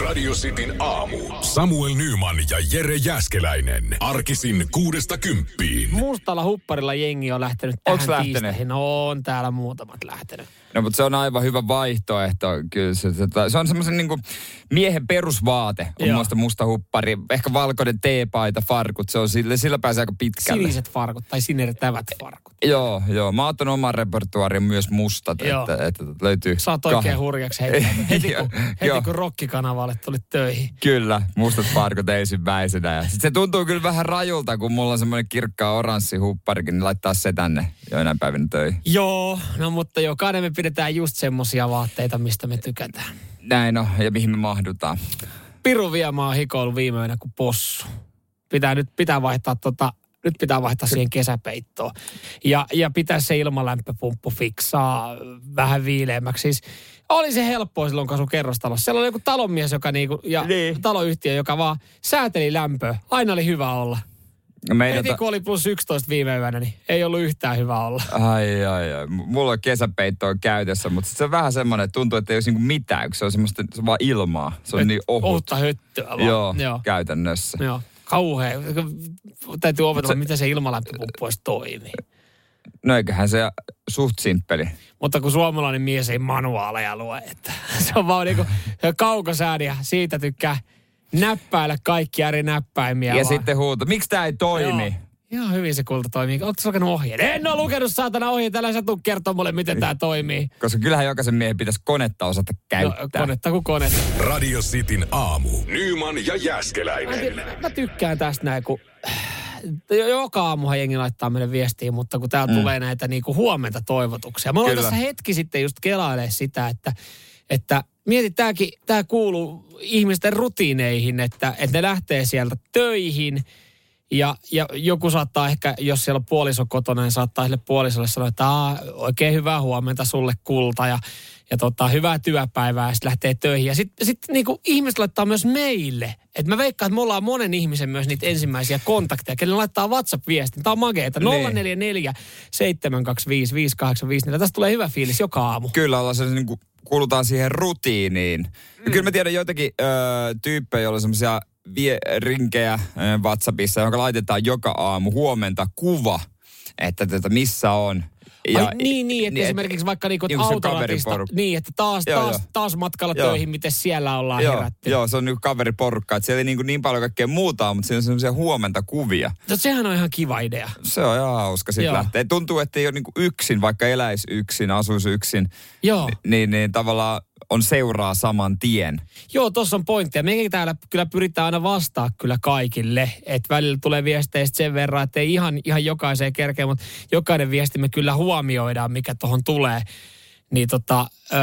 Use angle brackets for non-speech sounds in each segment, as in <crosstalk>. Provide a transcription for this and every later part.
Radio Cityn aamu. Samuel Nyman ja Jere Jäskeläinen. Arkisin kuudesta kymppiin. Mustalla hupparilla jengi on lähtenyt Onks tähän lähtenyt? tiisteihin. No on täällä muutamat lähtenyt. No, mutta se on aivan hyvä vaihtoehto. Kyllä se, se, se on semmoisen niin miehen perusvaate. On Joo. muista musta huppari, ehkä valkoinen teepaita, farkut. Se on sillä, sillä pääsee aika pitkälle. Siniset farkut tai sinertävät farkut. Joo, joo. Mä oon oman repertuaarin myös mustat, Joo. että, että, löytyy... Sä oot oikein kah- hurjaksi heti, <laughs> heti, kun, heti kun rokkikanavalle tulit töihin. Kyllä, mustat farkut ensimmäisenä. Ja sit se tuntuu kyllä vähän rajulta, kun mulla on semmoinen kirkkaa oranssi hupparikin, niin laittaa se tänne joinain päivinä töihin. Joo, no mutta jokainen me pidetään just semmosia vaatteita, mistä me tykätään. Näin on, ja mihin me mahdutaan. Piru Viemaa on hikoillut viime yönä kuin possu. Pitää nyt pitää vaihtaa tota, nyt pitää vaihtaa siihen kesäpeittoon. Ja, ja pitää se ilmalämpöpumppu fiksaa vähän viileämmäksi. Siis oli se helppoa silloin, kun kerrostalossa. Siellä oli joku talonmies joka niinku, ja Niin. taloyhtiö, joka vaan sääteli lämpöä. Aina oli hyvä olla. Meidän Heti kun oli plus 11 viime yönä, niin ei ollut yhtään hyvä olla. Ai, ai, ai. Mulla on kesäpeitto on käytössä, mutta se on vähän semmoinen, että tuntuu, että ei olisi niinku mitään, kun se on semmoista, se on vaan ilmaa. Se on niin ohut. Ohutta höttöä vaan. Joo, Joo. käytännössä. Joo. Kauhea. Täytyy opetella, se- miten se ilmalämpöpumppu edes toimii. No eiköhän se suht simppeli. Mutta kun suomalainen mies ei manuaaleja lue, että <laughs> se on vaan niinku kaukosääni ja siitä tykkää näppäillä kaikki eri näppäimiä. Ja vaan. sitten huuto, miksi tämä ei toimi? Joo. Ihan hyvin se kulta toimii. Oletko lukenut ohjeen? En ole lukenut saatana ohjeen. Tällä sä tuu kertoa mulle, miten tämä toimii. Koska kyllähän jokaisen miehen pitäisi konetta osata No, käyttää. konetta kuin konetta. Radio Cityn aamu. Nyman ja Jäskeläinen. Mä, mä tykkään tästä näin, kun joka aamuhan jengi laittaa meille viestiä, mutta kun täällä mm. tulee näitä niinku huomenta toivotuksia. Mä Kyllä. tässä hetki sitten just kelailee sitä, että, että mietit, tämäkin, tämä kuuluu ihmisten rutiineihin, että, että ne lähtee sieltä töihin ja, ja joku saattaa ehkä, jos siellä on puoliso kotona, niin saattaa sille puolisolle sanoa, että Aa, oikein hyvää huomenta sulle kulta ja, ja tota, hyvää työpäivää ja sitten lähtee töihin. Ja sitten sit, niinku ihmiset laittaa myös meille. Et mä veikkaan, että me ollaan monen ihmisen myös niitä ensimmäisiä kontakteja, kelle laittaa WhatsApp-viestin. Tämä on makeeta. Niin. 044 725 5854. Tästä tulee hyvä fiilis joka aamu. Kyllä ollaan se niin kuin, kuulutaan siihen rutiiniin. Mm. Kyllä mä tiedän joitakin ö, tyyppejä, joilla on semmoisia vie, rinkejä WhatsAppissa, jonka laitetaan joka aamu huomenta kuva, että tätä missä on. Ja, Ai, niin, niin, että et- esimerkiksi vaikka niinku, niinku se autoratista, niin, että taas, Joo, taas, joo. taas matkalla Joo. töihin, miten siellä ollaan Joo, herätty. joo, se on niin kaveriporukka, että siellä ei niin, kuin niin paljon kaikkea muuta, mutta siinä on semmoisia huomenta kuvia. No, sehän on ihan kiva idea. Se on ihan hauska sitten Joo. lähteä. Tuntuu, että ei ole niin kuin yksin, vaikka eläisi yksin, asuisi yksin, Joo. Ni- niin, niin tavallaan on seuraa saman tien. Joo, tuossa on pointtia. Mekin täällä kyllä pyritään aina vastaa kyllä kaikille. Että välillä tulee viestejä sit sen verran, että ei ihan, ihan jokaiseen kerkeä, mutta jokainen viesti me kyllä huomioidaan, mikä tuohon tulee. Niin tota, ö,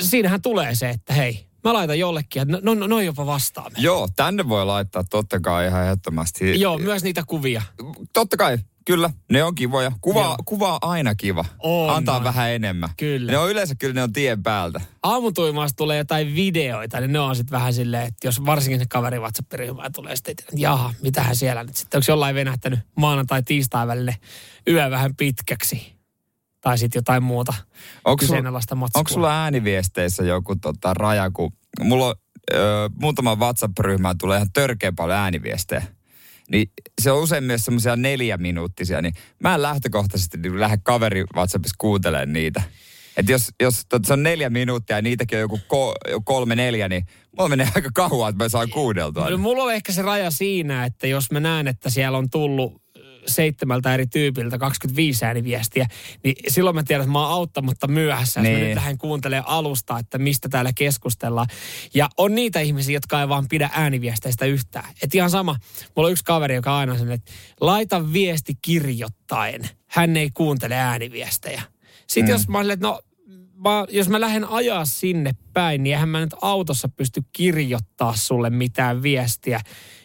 siinähän tulee se, että hei, mä laitan jollekin, että no, no, no jopa vastaamme. Joo, tänne voi laittaa totta kai ihan ehdottomasti. Joo, myös niitä kuvia. Totta kai, kyllä. Ne on kivoja. Kuva, Joo. kuva on aina kiva. On Antaa aina. vähän enemmän. Kyllä. Ne on yleensä kyllä ne on tien päältä. aamutuimasta tulee jotain videoita, niin ne on sitten vähän silleen, että jos varsinkin se kaveri WhatsApp-ryhmään tulee sitten, että jaha, mitähän siellä nyt sitten, onko jollain venähtänyt maanantai tiistai välille yö vähän pitkäksi? Tai sitten jotain muuta Onko sulla, kyseenalaista matskua. onko sulla ääniviesteissä joku tota, raja, kun mulla on ö, muutama WhatsApp-ryhmään tulee ihan törkeä paljon ääniviestejä. Niin se on usein myös semmoisia neljä minuuttisia, niin mä en lähtökohtaisesti niin lähde kaveri WhatsAppissa kuuntelemaan niitä. Että jos, jos tot, se on neljä minuuttia ja niitäkin on joku ko, kolme neljä, niin mulla menee aika kauan, että mä saan kuudeltua. No, mulla on ehkä se raja siinä, että jos mä näen, että siellä on tullut seitsemältä eri tyypiltä 25 ääniviestiä, niin silloin mä tiedän, että mä oon auttamatta myöhässä, jos niin. mä Niin. nyt lähden kuuntelemaan alusta, että mistä täällä keskustellaan. Ja on niitä ihmisiä, jotka ei vaan pidä ääniviesteistä yhtään. Et ihan sama, mulla on yksi kaveri, joka aina sanoo, että laita viesti kirjoittaen. Hän ei kuuntele ääniviestejä. Sitten mm. jos mä olen, että no mä, jos mä lähden ajaa sinne päin, niin eihän mä nyt autossa pysty kirjoittaa sulle mitään viestiä.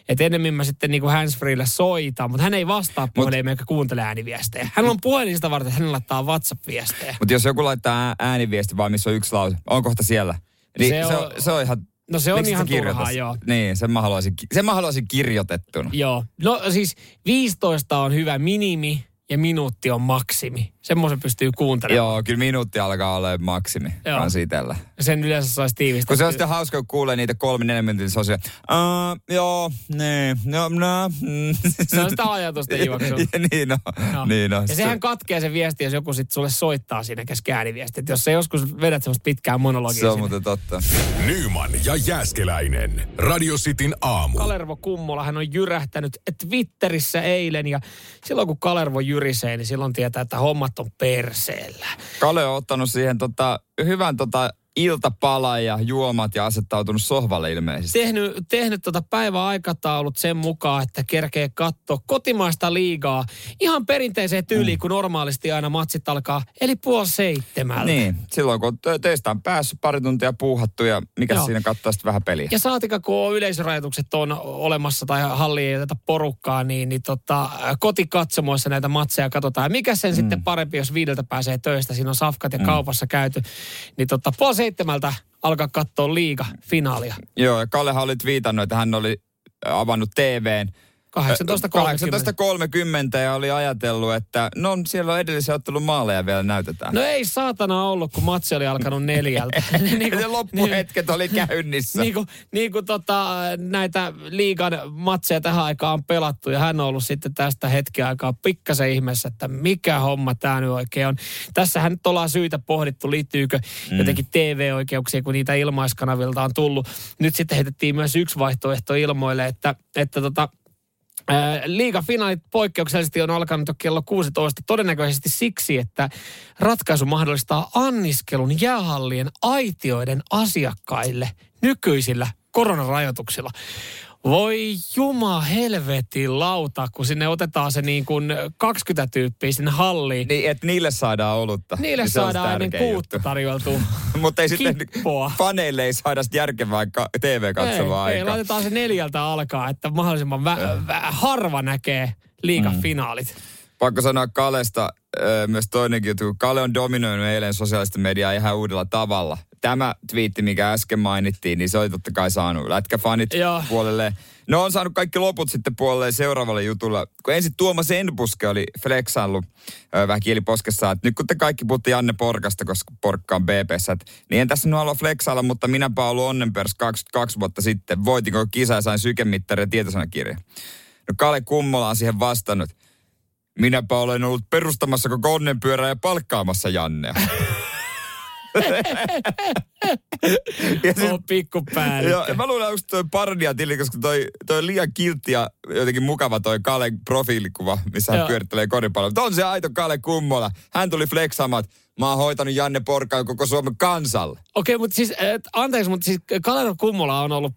Että enemmän mä sitten niin kuin handsfreelle soitan, mutta hän ei vastaa puhelimeen eikä kuuntele ääniviestejä. Hän on puhelin sitä varten, että hän laittaa WhatsApp-viestejä. Mutta jos joku laittaa ää- ääniviesti vaan, missä on yksi lause, on kohta siellä. Niin Se se, on- on, se on ihan... No se on miksi ihan turhaa, joo. Niin, sen mä haluaisin, sen mä haluaisin kirjoitettuna. Joo. No siis 15 on hyvä minimi ja minuutti on maksimi. Semmoisen pystyy kuuntelemaan. Joo, kyllä minuutti alkaa olla maksimi Joo. kans itellä. Sen yleensä saisi tiivistä. Kun se on sitten hauska, kun kuulee niitä kolme, neljä minuutin se, uh, joo, niin, no, no, mm. Se on sitä ajatusten <laughs> juoksua. niin on, No. niin on. Ja sehän katkee se viesti, jos joku sitten sulle soittaa siinä kesken ääniviesti. Että jos sä joskus vedät semmoista pitkää monologia se on sinne. muuten totta. Nyman ja Jääskeläinen. Radio Cityn aamu. Kalervo Kummola, hän on jyrähtänyt Twitterissä eilen ja silloin kun Kalervo jyrisee, niin silloin tietää, että hommat on perseellä. Kale on ottanut siihen tota, hyvän tota, iltapala ja juomat ja asettautunut sohvalle ilmeisesti. Tehnyt, tehnyt tota päiväaikataulut sen mukaan, että kerkee katsoa kotimaista liigaa ihan perinteiseen tyyliin, mm. kun normaalisti aina matsit alkaa, eli puoli seitsemältä. Niin, silloin kun töistä on päässyt pari tuntia puuhattu ja mikä Joo. siinä katsoa sitten vähän peliä. Ja saatika, kun on yleisörajoitukset on olemassa tai halli ei tätä porukkaa, niin, niin tota, kotikatsomoissa näitä matseja katsotaan. Ja mikä sen mm. sitten parempi, jos viideltä pääsee töistä, siinä on safkat ja mm. kaupassa käyty. Niin tota, puoli seitsemältä alkaa katsoa liiga finaalia. Joo, ja Kallehan oli viitannut, että hän oli avannut TVn 18.30. 18.30 ja oli ajatellut, että no siellä on edellisen ottelun maaleja vielä näytetään. No ei saatana ollut, kun matsi oli alkanut neljältä. <laughs> niin <laughs> ja ne loppuhetket oli käynnissä. niin kuin, niin kuin tota, näitä liigan matseja tähän aikaan on pelattu ja hän on ollut sitten tästä hetken aikaa pikkasen ihmeessä, että mikä homma tämä nyt oikein on. Tässähän nyt ollaan syytä pohdittu, liittyykö mm. jotenkin TV-oikeuksia, kun niitä ilmaiskanavilta on tullut. Nyt sitten heitettiin myös yksi vaihtoehto ilmoille, että, että tota, Ää, Liigafinaalit poikkeuksellisesti on alkanut jo kello 16 todennäköisesti siksi, että ratkaisu mahdollistaa anniskelun jäähallien aitioiden asiakkaille nykyisillä koronarajoituksilla. Voi juma helvetin lauta, kun sinne otetaan se niin kuin 20 tyyppiä sinne halliin. Niin, että niille saadaan olutta. Niille Niin saadaan ennen tärkein kuutta juttu. tarjoltua. <laughs> Mutta ei sitten Kippoa. faneille ei saada sit järkevää ka- TV-katselua ei, ei, aikaa. laitetaan se neljältä alkaa, että mahdollisimman vä- vä- harva näkee liigan Mm. Pakko sanoa Kalesta myös toinenkin juttu. Kale on dominoinut eilen sosiaalista mediaa ihan uudella tavalla. Tämä twiitti, mikä äsken mainittiin, niin se oli totta kai saanut lätkäfanit Joo. puolelle. No on saanut kaikki loput sitten puolelle seuraavalle jutulle. Kun ensin Tuomas Enbuske oli flexaillut vähän kieliposkessa, että nyt kun te kaikki puhutte Janne Porkasta, koska Porkka on BPssä, niin en tässä nyt halua flexailla, mutta minäpä ollut onnenpers 22 vuotta sitten. Voitinko kisa ja sain sykemittari ja tietosanakirja. No Kale Kummola on siihen vastannut. Minäpä olen ollut perustamassa koko onnenpyörää ja palkkaamassa Jannea. ja siis, On pikkupäällikkö. joo, ja mä luulen, onko toi parodia tili, koska toi, toi on liian kiltti ja jotenkin mukava toi Kalen profiilikuva, missä hän Joo. pyörittelee koripalloa. Mutta on se aito Kale Kummola. Hän tuli flexaamaan, että mä oon hoitanut Janne Porkaan koko Suomen kansalle. Okei, mutta siis, et, anteeksi, mutta siis Kalero Kummola on ollut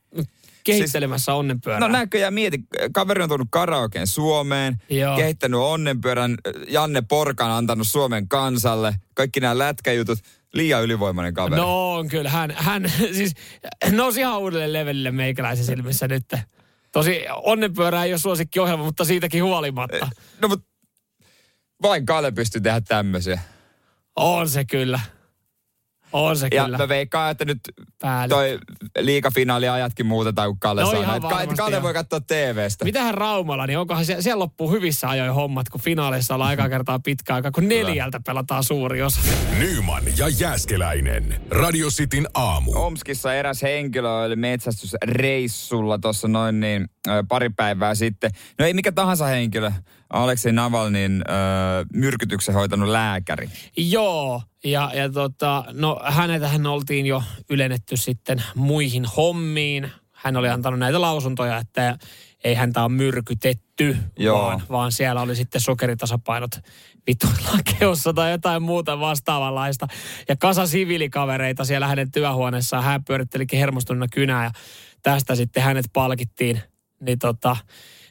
kehittelemässä onnenpyörää. No näköjään mieti, kaveri on tullut karaokeen Suomeen, Joo. kehittänyt onnenpyörän, Janne Porkan antanut Suomen kansalle, kaikki nämä lätkäjutut, liian ylivoimainen kaveri. No on kyllä, hän, hän siis nousi ihan uudelle levelille meikäläisen silmissä nyt. Tosi onnenpyörä ei ole suosikkiohjelma, mutta siitäkin huolimatta. no mutta vain Kalle pystyy tehdä tämmöisiä. On se kyllä. On se Ja kyllä. mä veikkaan, että nyt Päällikkö. toi liikafinaaliajatkin muutetaan, kun Kalle No varmasti Kalle joo. voi katsoa TVstä. Mitähän Raumalla, niin onkohan siellä, siellä loppuu hyvissä ajoin hommat, kun finaaleissa ollaan aikaa kertaa pitkä aika, kun neljältä pelataan suuri osa. Nyman ja Jääskeläinen. Radio Cityn aamu. Omskissa eräs henkilö oli metsästysreissulla tuossa noin niin pari päivää sitten. No ei mikä tahansa henkilö. Aleksei Navalnin ö, myrkytyksen hoitanut lääkäri. Joo, ja, ja tota, no hänetähän oltiin jo ylennetty sitten muihin hommiin. Hän oli antanut näitä lausuntoja, että ei häntä ole myrkytetty, Joo. vaan, vaan siellä oli sitten sokeritasapainot vituillaan <laughs> keossa tai jotain muuta vastaavanlaista. Ja kasa siviilikavereita siellä hänen työhuoneessaan. Hän pyörittelikin hermostuneena kynää ja tästä sitten hänet palkittiin. Niin tota,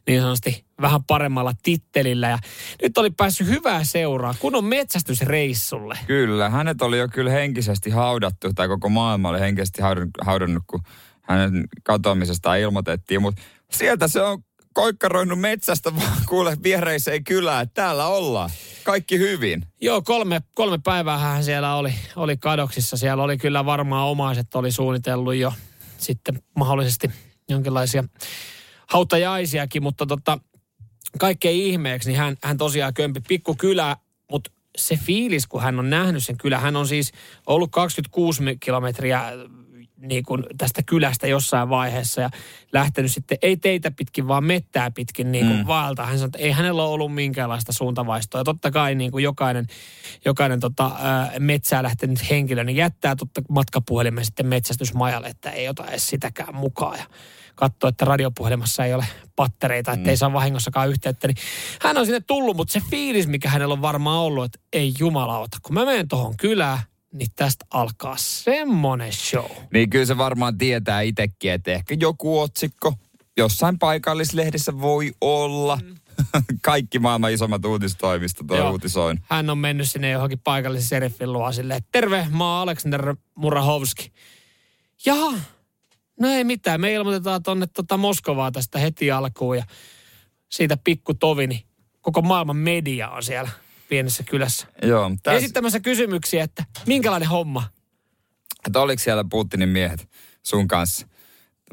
niin sanotusti vähän paremmalla tittelillä. Ja nyt oli päässyt hyvää seuraa, kun on metsästysreissulle. Kyllä, hänet oli jo kyllä henkisesti haudattu, tai koko maailma oli henkisesti haudannut, kun hänen katoamisestaan ilmoitettiin. Mutta sieltä se on koikkaroinut metsästä vaan kuule viereiseen kylään, täällä ollaan. Kaikki hyvin. Joo, kolme, kolme päivää hän siellä oli, oli kadoksissa. Siellä oli kyllä varmaan omaiset oli suunnitellut jo sitten mahdollisesti jonkinlaisia hautajaisiakin, mutta tota, kaikkein ihmeeksi, niin hän, hän tosiaan kömpi pikkukylä, mutta se fiilis, kun hän on nähnyt sen kylä, hän on siis ollut 26 kilometriä niin kuin tästä kylästä jossain vaiheessa ja lähtenyt sitten, ei teitä pitkin, vaan mettää pitkin niin kuin mm. vaelta. Hän sanoi, että ei hänellä ole ollut minkäänlaista suuntavaistoa. Ja totta kai niin kuin jokainen, jokainen tota, ää, metsää lähtenyt henkilö, niin jättää totta matkapuhelimen sitten metsästysmajalle, että ei ota edes sitäkään mukaan. Ja katsoo, että radiopuhelimassa ei ole pattereita, että mm. saa vahingossakaan yhteyttä. Niin hän on sinne tullut, mutta se fiilis, mikä hänellä on varmaan ollut, että ei jumalauta, kun mä menen tuohon kylään, niin tästä alkaa semmonen show. Niin kyllä se varmaan tietää itsekin, että ehkä joku otsikko jossain paikallislehdessä voi olla. Mm. <laughs> Kaikki maailman isommat uutistoimistot on uutisoin. Hän on mennyt sinne johonkin paikallisen seriffin luo silleen, terve, mä oon Aleksander Murahovski. Jaha, no ei mitään, me ilmoitetaan tonne tota Moskovaa tästä heti alkuun ja siitä pikku tovini. Koko maailman media on siellä pienessä kylässä. Joo. Täs... Esittämässä kysymyksiä, että minkälainen homma? Että oliko siellä Putinin miehet sun kanssa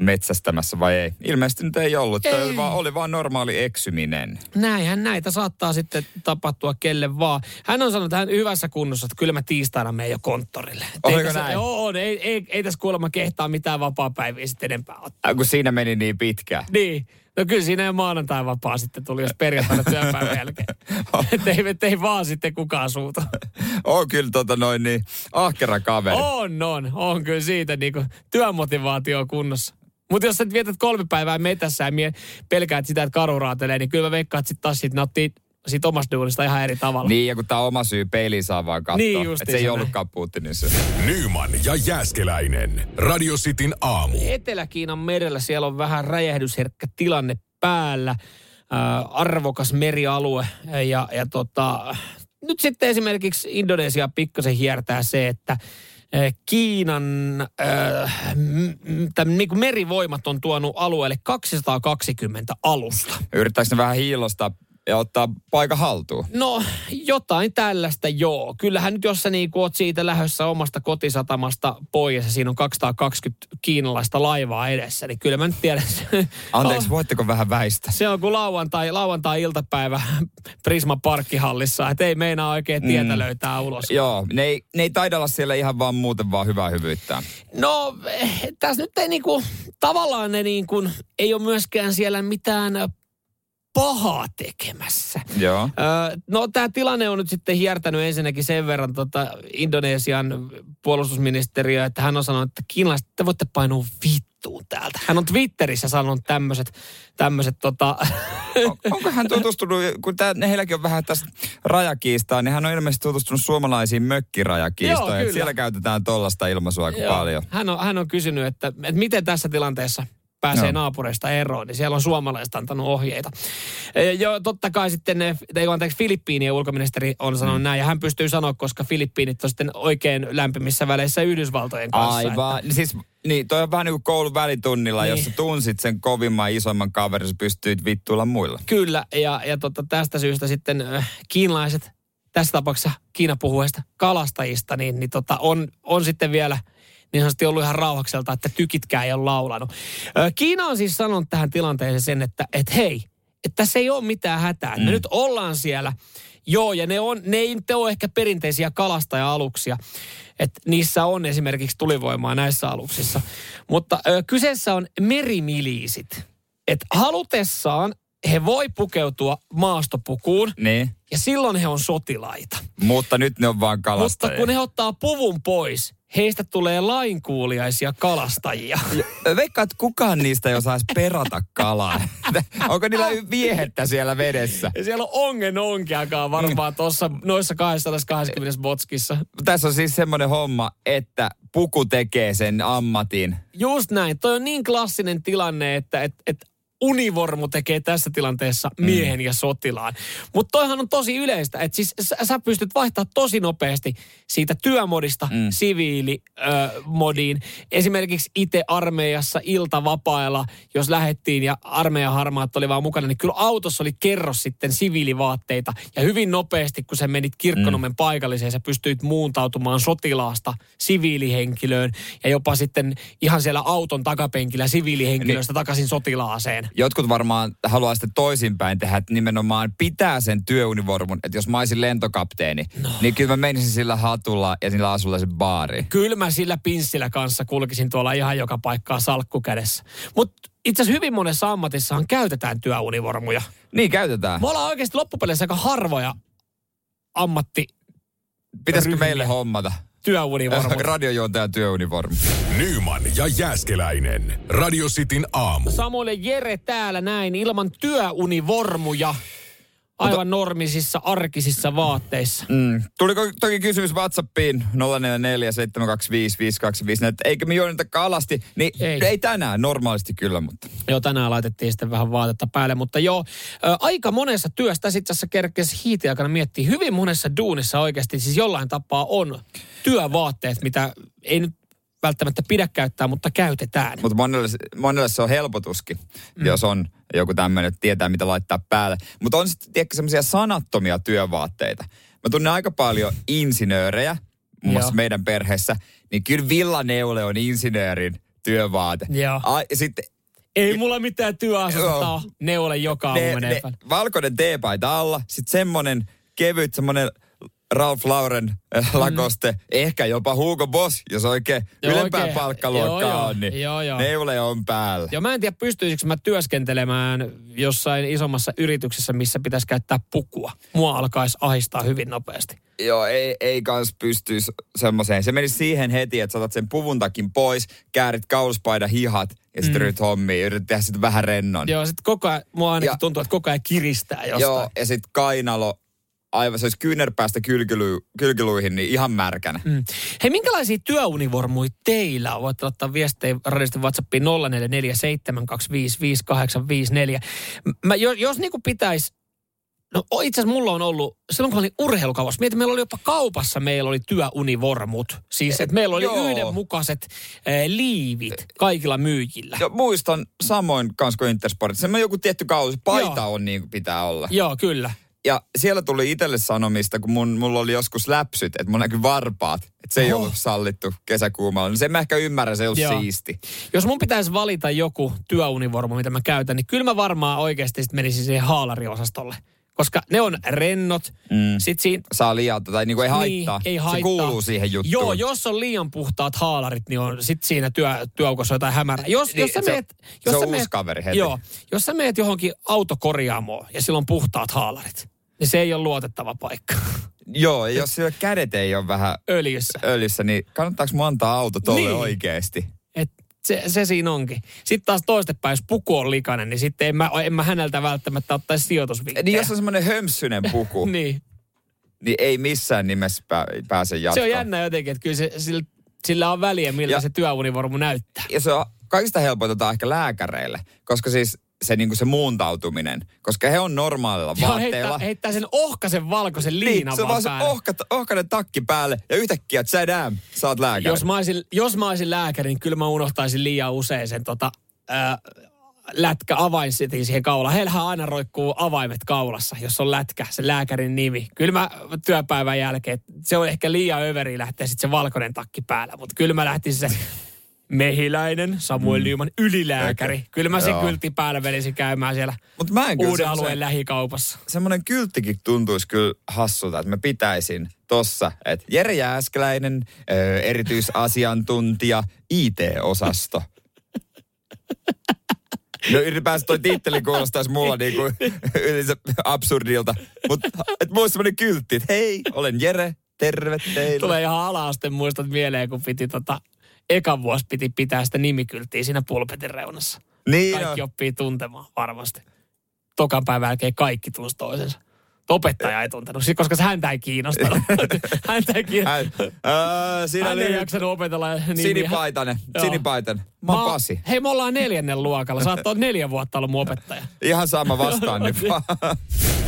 metsästämässä vai ei? Ilmeisesti nyt ei ollut. Ei. Oli, vaan, oli vaan normaali eksyminen. Näinhän näitä saattaa sitten tapahtua kelle vaan. Hän on sanonut, että hän hyvässä kunnossa, että kyllä mä tiistaina menen jo konttorille. Oliko tässä, näin? Joo, ei, ei, ei tässä kuulemma kehtaa mitään vapaa-päiviä sitten enempää ottaa. Kun siinä meni niin pitkään. Niin. No kyllä siinä jo maanantai vapaa sitten tuli, jos perjantaina työpäivän jälkeen. <laughs> että ei, et ei vaan sitten kukaan suuta. <laughs> on kyllä tota noin niin ahkera kaveri. On, on. On kyllä siitä niin kuin työmotivaatio kunnossa. Mutta jos sä vietät kolme päivää metässä ja mie pelkäät sitä, että karu raatelee, niin kyllä mä veikkaan, että sit taas sit nauttii siitä omasta duunista ihan eri tavalla. Niin, ja kun tämä oma syy peiliin saa vaan katsoa. Niin että se ei ollutkaan Putinin syy. Nyman ja Jääskeläinen. Radio Cityn aamu. Etelä-Kiinan merellä siellä on vähän räjähdysherkkä tilanne päällä. Äh, arvokas merialue. Ja, ja tota, nyt sitten esimerkiksi Indonesia pikkasen hiertää se, että Kiinan äh, niin kuin merivoimat on tuonut alueelle 220 alusta. Yrittääkö ne vähän hiilosta ja ottaa paikan haltuun? No, jotain tällaista joo. Kyllähän nyt, jos sä niin oot siitä lähdössä omasta kotisatamasta pois ja siinä on 220 kiinalaista laivaa edessä, niin kyllä mä nyt tiedän. Anteeksi, voitteko vähän väistä? Se on kuin lauantai, lauantai-iltapäivä Prisma Parkkihallissa, että ei meinaa oikein tietä mm. löytää ulos. Joo, ne ei, ne ei taida olla siellä ihan vaan muuten vaan hyvää hyvyyttä. No, eh, tässä nyt ei niinku, tavallaan ne niinku, ei ole myöskään siellä mitään pahaa tekemässä. Joo. Öö, no tämä tilanne on nyt sitten hiertänyt ensinnäkin sen verran tota Indonesian puolustusministeriö, että hän on sanonut, että kiinalaiset, te voitte painua vittuun täältä. Hän on Twitterissä sanonut tämmöiset, tämmöiset tota... Onko hän tutustunut, kun tää, ne heilläkin on vähän tästä rajakiistaa, niin hän on ilmeisesti tutustunut suomalaisiin mökkirajakiistoihin. Joo, siellä käytetään tollasta ilmaisua aika paljon. Hän on, hän on kysynyt, että, että miten tässä tilanteessa – pääsee no. naapureista eroon, niin siellä on suomalaiset antanut ohjeita. Ja totta kai sitten, ei anteeksi, Filippiinien ulkoministeri on sanonut mm. näin, ja hän pystyy sanoa, koska Filippiinit on sitten oikein lämpimissä väleissä Yhdysvaltojen kanssa. Aivan, että... siis niin, toi on vähän niin kuin koulun välitunnilla, niin. jos sä tunsit sen kovimman, isomman kaverin, sä pystyit vittuilla muilla. Kyllä, ja, ja tota, tästä syystä sitten äh, kiinalaiset, tässä tapauksessa Kiina puhuesta kalastajista, niin, niin tota, on, on sitten vielä – niin sanotusti ollut ihan rauhakselta, että tykitkään ei ole laulanut. Kiina on siis sanonut tähän tilanteeseen sen, että, että hei, että tässä ei ole mitään hätää. Mm. Me nyt ollaan siellä. Joo, ja ne, on, ne ei ole ehkä perinteisiä kalastaja-aluksia. Että niissä on esimerkiksi tulivoimaa näissä aluksissa. Mutta ö, kyseessä on merimiliisit. Että halutessaan he voi pukeutua maastopukuun. Niin. Ja silloin he on sotilaita. Mutta nyt ne on vaan kalastajia. Mutta kun he ottaa puvun pois, heistä tulee lainkuuliaisia kalastajia. Veikka, että kukaan niistä ei osaisi perata kalaa. <laughs> Onko niillä viehettä siellä vedessä? Ja siellä on ongen onkiakaan varmaan tuossa noissa 220 botskissa. Tässä on siis semmoinen homma, että puku tekee sen ammatin. Just näin. Toi on niin klassinen tilanne, että et, et univormu tekee tässä tilanteessa mm. miehen mm. ja sotilaan. Mutta toihan on tosi yleistä, että siis sä, sä pystyt vaihtamaan tosi nopeasti siitä työmodista mm. siviilimodiin. Esimerkiksi itse armeijassa iltavapailla, jos lähettiin ja armeijan harmaat oli vaan mukana, niin kyllä autossa oli kerros sitten siviilivaatteita. Ja hyvin nopeasti, kun sä menit Kirkkonomen mm. paikalliseen, sä pystyit muuntautumaan sotilaasta siviilihenkilöön ja jopa sitten ihan siellä auton takapenkillä siviilihenkilöstä niin. takaisin sotilaaseen. Jotkut varmaan haluaa sitten toisinpäin tehdä, että nimenomaan pitää sen työunivormun. Että jos mä olisin lentokapteeni, no. niin kyllä mä menisin sillä hatulla ja sillä asulla sen baariin. Kyllä mä sillä pinssillä kanssa kulkisin tuolla ihan joka paikkaa salkku kädessä. Mutta itse asiassa hyvin monessa ammatissahan käytetään työunivormuja. Niin, käytetään. Me ollaan oikeasti loppupeleissä aika harvoja ammatti Pitäisikö meille hommata? Työunivormut. <laughs> Radiojuontajan työunivormu. Nyman ja Jääskeläinen. Radio Cityn aamu. Samoin ja Jere täällä näin ilman työunivormuja. Aivan normisissa, arkisissa vaatteissa. Mm. Tuliko toki kysymys WhatsAppiin 044 725 525, että eikö me juonitakaan alasti? Niin Ei. ei. tänään, normaalisti kyllä, mutta Joo, tänään laitettiin sitten vähän vaatetta päälle, mutta joo, ö, aika monessa työstä itse asiassa kerkesi hiitin aikana miettiä. Hyvin monessa duunissa oikeasti siis jollain tapaa on työvaatteet, mitä ei nyt välttämättä pidä käyttää, mutta käytetään. Mutta monelle, monelle se on helpotuskin, mm. jos on joku tämmöinen, että tietää mitä laittaa päälle. Mutta on sitten tiedätkö semmoisia sanattomia työvaatteita. Mä tunnen aika paljon insinöörejä, muun muassa Joo. meidän perheessä, niin kyllä villaneule on insinöörin työvaate. Joo. Sitten Ei mulla mitään työasetta ole. Neule joka aamu ne, ne, valkoinen teepaita alla, sitten semmonen kevyt semmonen Ralph Lauren äh, Lacoste, ehkä jopa Hugo Boss, jos oikein Mm. Joo, ylempää oikein. palkkaluokkaa Joo, joo. on, niin Joo, joo. neule on päällä. Ja mä en tiedä, pystyisikö mä työskentelemään jossain isommassa yrityksessä, missä pitäisi käyttää pukua. Mua alkaisi ahistaa hyvin nopeasti. Joo, ei, ei kans pystyisi semmoiseen. Se menisi siihen heti, että saatat sen puvun takin pois, käärit kauluspaidan hihat ja sitten mm. ryhdyt hommiin. Yrität tehdä sitten vähän rennon. Joo, sit koko ajan, mua ainakin Ja- tuntuu, että koko ajan kiristää jostain. Joo ja sitten kainalo, aivan se olisi kyynärpäästä kylkilu, kylkiluihin, niin ihan märkänä. Mm. Hei, minkälaisia työunivormuja teillä on? Voitte ottaa viestejä radiosti WhatsAppiin 0447255854. Mä, jos, jos niinku pitäisi No itse asiassa mulla on ollut, silloin kun mä olin urheilukaupassa, mietin, meillä oli jopa kaupassa, meillä oli työunivormut. Siis, että meillä oli Joo. yhdenmukaiset äh, liivit kaikilla myyjillä. Ja muistan samoin kans kuin Intersport. Semmoinen joku tietty kausi, paita Joo. on niin kuin pitää olla. Joo, kyllä. Ja siellä tuli itselle sanomista, kun mun, mulla oli joskus läpsyt, että mun näkyi varpaat. Että se ei Oho. ollut sallittu kesäkuumalla. Niin sen mä ehkä ymmärrän, se ei ollut Joo. siisti. Jos mun pitäisi valita joku työunivormu, mitä mä käytän, niin kyllä mä varmaan oikeasti sit menisin siihen haalariosastolle. Koska ne on rennot. Mm. Sitten siinä Saa liialta tai niinku ei haittaa. Niin, ei Se haittaa. kuuluu siihen juttuun. Joo, jos on liian puhtaat haalarit, niin on sit siinä työ, työaukossa jotain hämärää. Jos, Niin, jos sä se on- meet, se jos on sä uusi meet, kaveri heti. Joo, jos sä meet johonkin autokorjaamoon ja sillä on puhtaat haalarit, niin se ei ole luotettava paikka <laughs> Joo, jos sillä kädet ei ole vähän öljyssä. öljyssä, niin kannattaako mun antaa auto tolle Niin. oikeesti? Se, se siinä onkin. Sitten taas toistepäin, jos puku on likainen, niin sitten en mä, en mä häneltä välttämättä ottaisi sijoitusvinkkejä. Niin jos on semmoinen hömpsynen puku, <laughs> niin. niin ei missään nimessä pää, pääse Se jatkoon. on jännä jotenkin, että kyllä se, sillä, sillä on väliä, miltä Ja- se työunivormu näyttää. Ja se on kaikista helpointa ehkä lääkäreille, koska siis se, niinku se muuntautuminen, koska he on normaalilla Joo, vaatteilla. heittää, heittää sen ohkaisen valkoisen niin, liinan se on vaan se ohka, ohkainen takki päälle ja yhtäkkiä tsadam, sä oot lääkäri. Jos mä, olisin, jos mä olisin lääkäri, niin kyllä mä unohtaisin liian usein sen tota, ää, lätkä avainsitin siihen kaulaan. Heillähän aina roikkuu avaimet kaulassa, jos on lätkä, se lääkärin nimi. Kyllä mä työpäivän jälkeen, se on ehkä liian överi lähteä sitten se valkoinen takki päällä, mutta kyllä mä lähtisin se mehiläinen, Samuel Nyman, ylilääkäri. Kyllä mä sen Joo. kyltti päällä velisin käymään siellä Mut mä en kyllä uuden alueen lähikaupassa. semmoinen kylttikin tuntuisi kyllä hassulta, että mä pitäisin tossa, että Jere Jääskeläinen, ö, erityisasiantuntija, IT-osasto. No ylipäänsä toi titteli kuulostaisi mulla niinku yleensä absurdilta. Mutta et mulla olisi semmoinen kyltti, että hei, olen Jere, terve teille. Tulee ihan ala-asteen muistot mieleen, kun piti tota, ekan vuosi piti pitää sitä nimikylttiä siinä pulpetin reunassa. Niin Kaikki on. oppii tuntemaan varmasti. Tokan päivän jälkeen kaikki tunsi toisensa. Opettaja ei tuntenut, koska se häntä ei kiinnostanut. <laughs> häntä ei kiinnostanut. Hän, öö, siinä Hän ei oli jaksanut opetella nimiä. Sinipaitanen, Joo. Sinipaitanen. Mä oon Pasi. Hei, me ollaan neljännen luokalla. Sä oot neljä vuotta ollut mun opettaja. <laughs> Ihan sama vastaan nyt vaan. <laughs>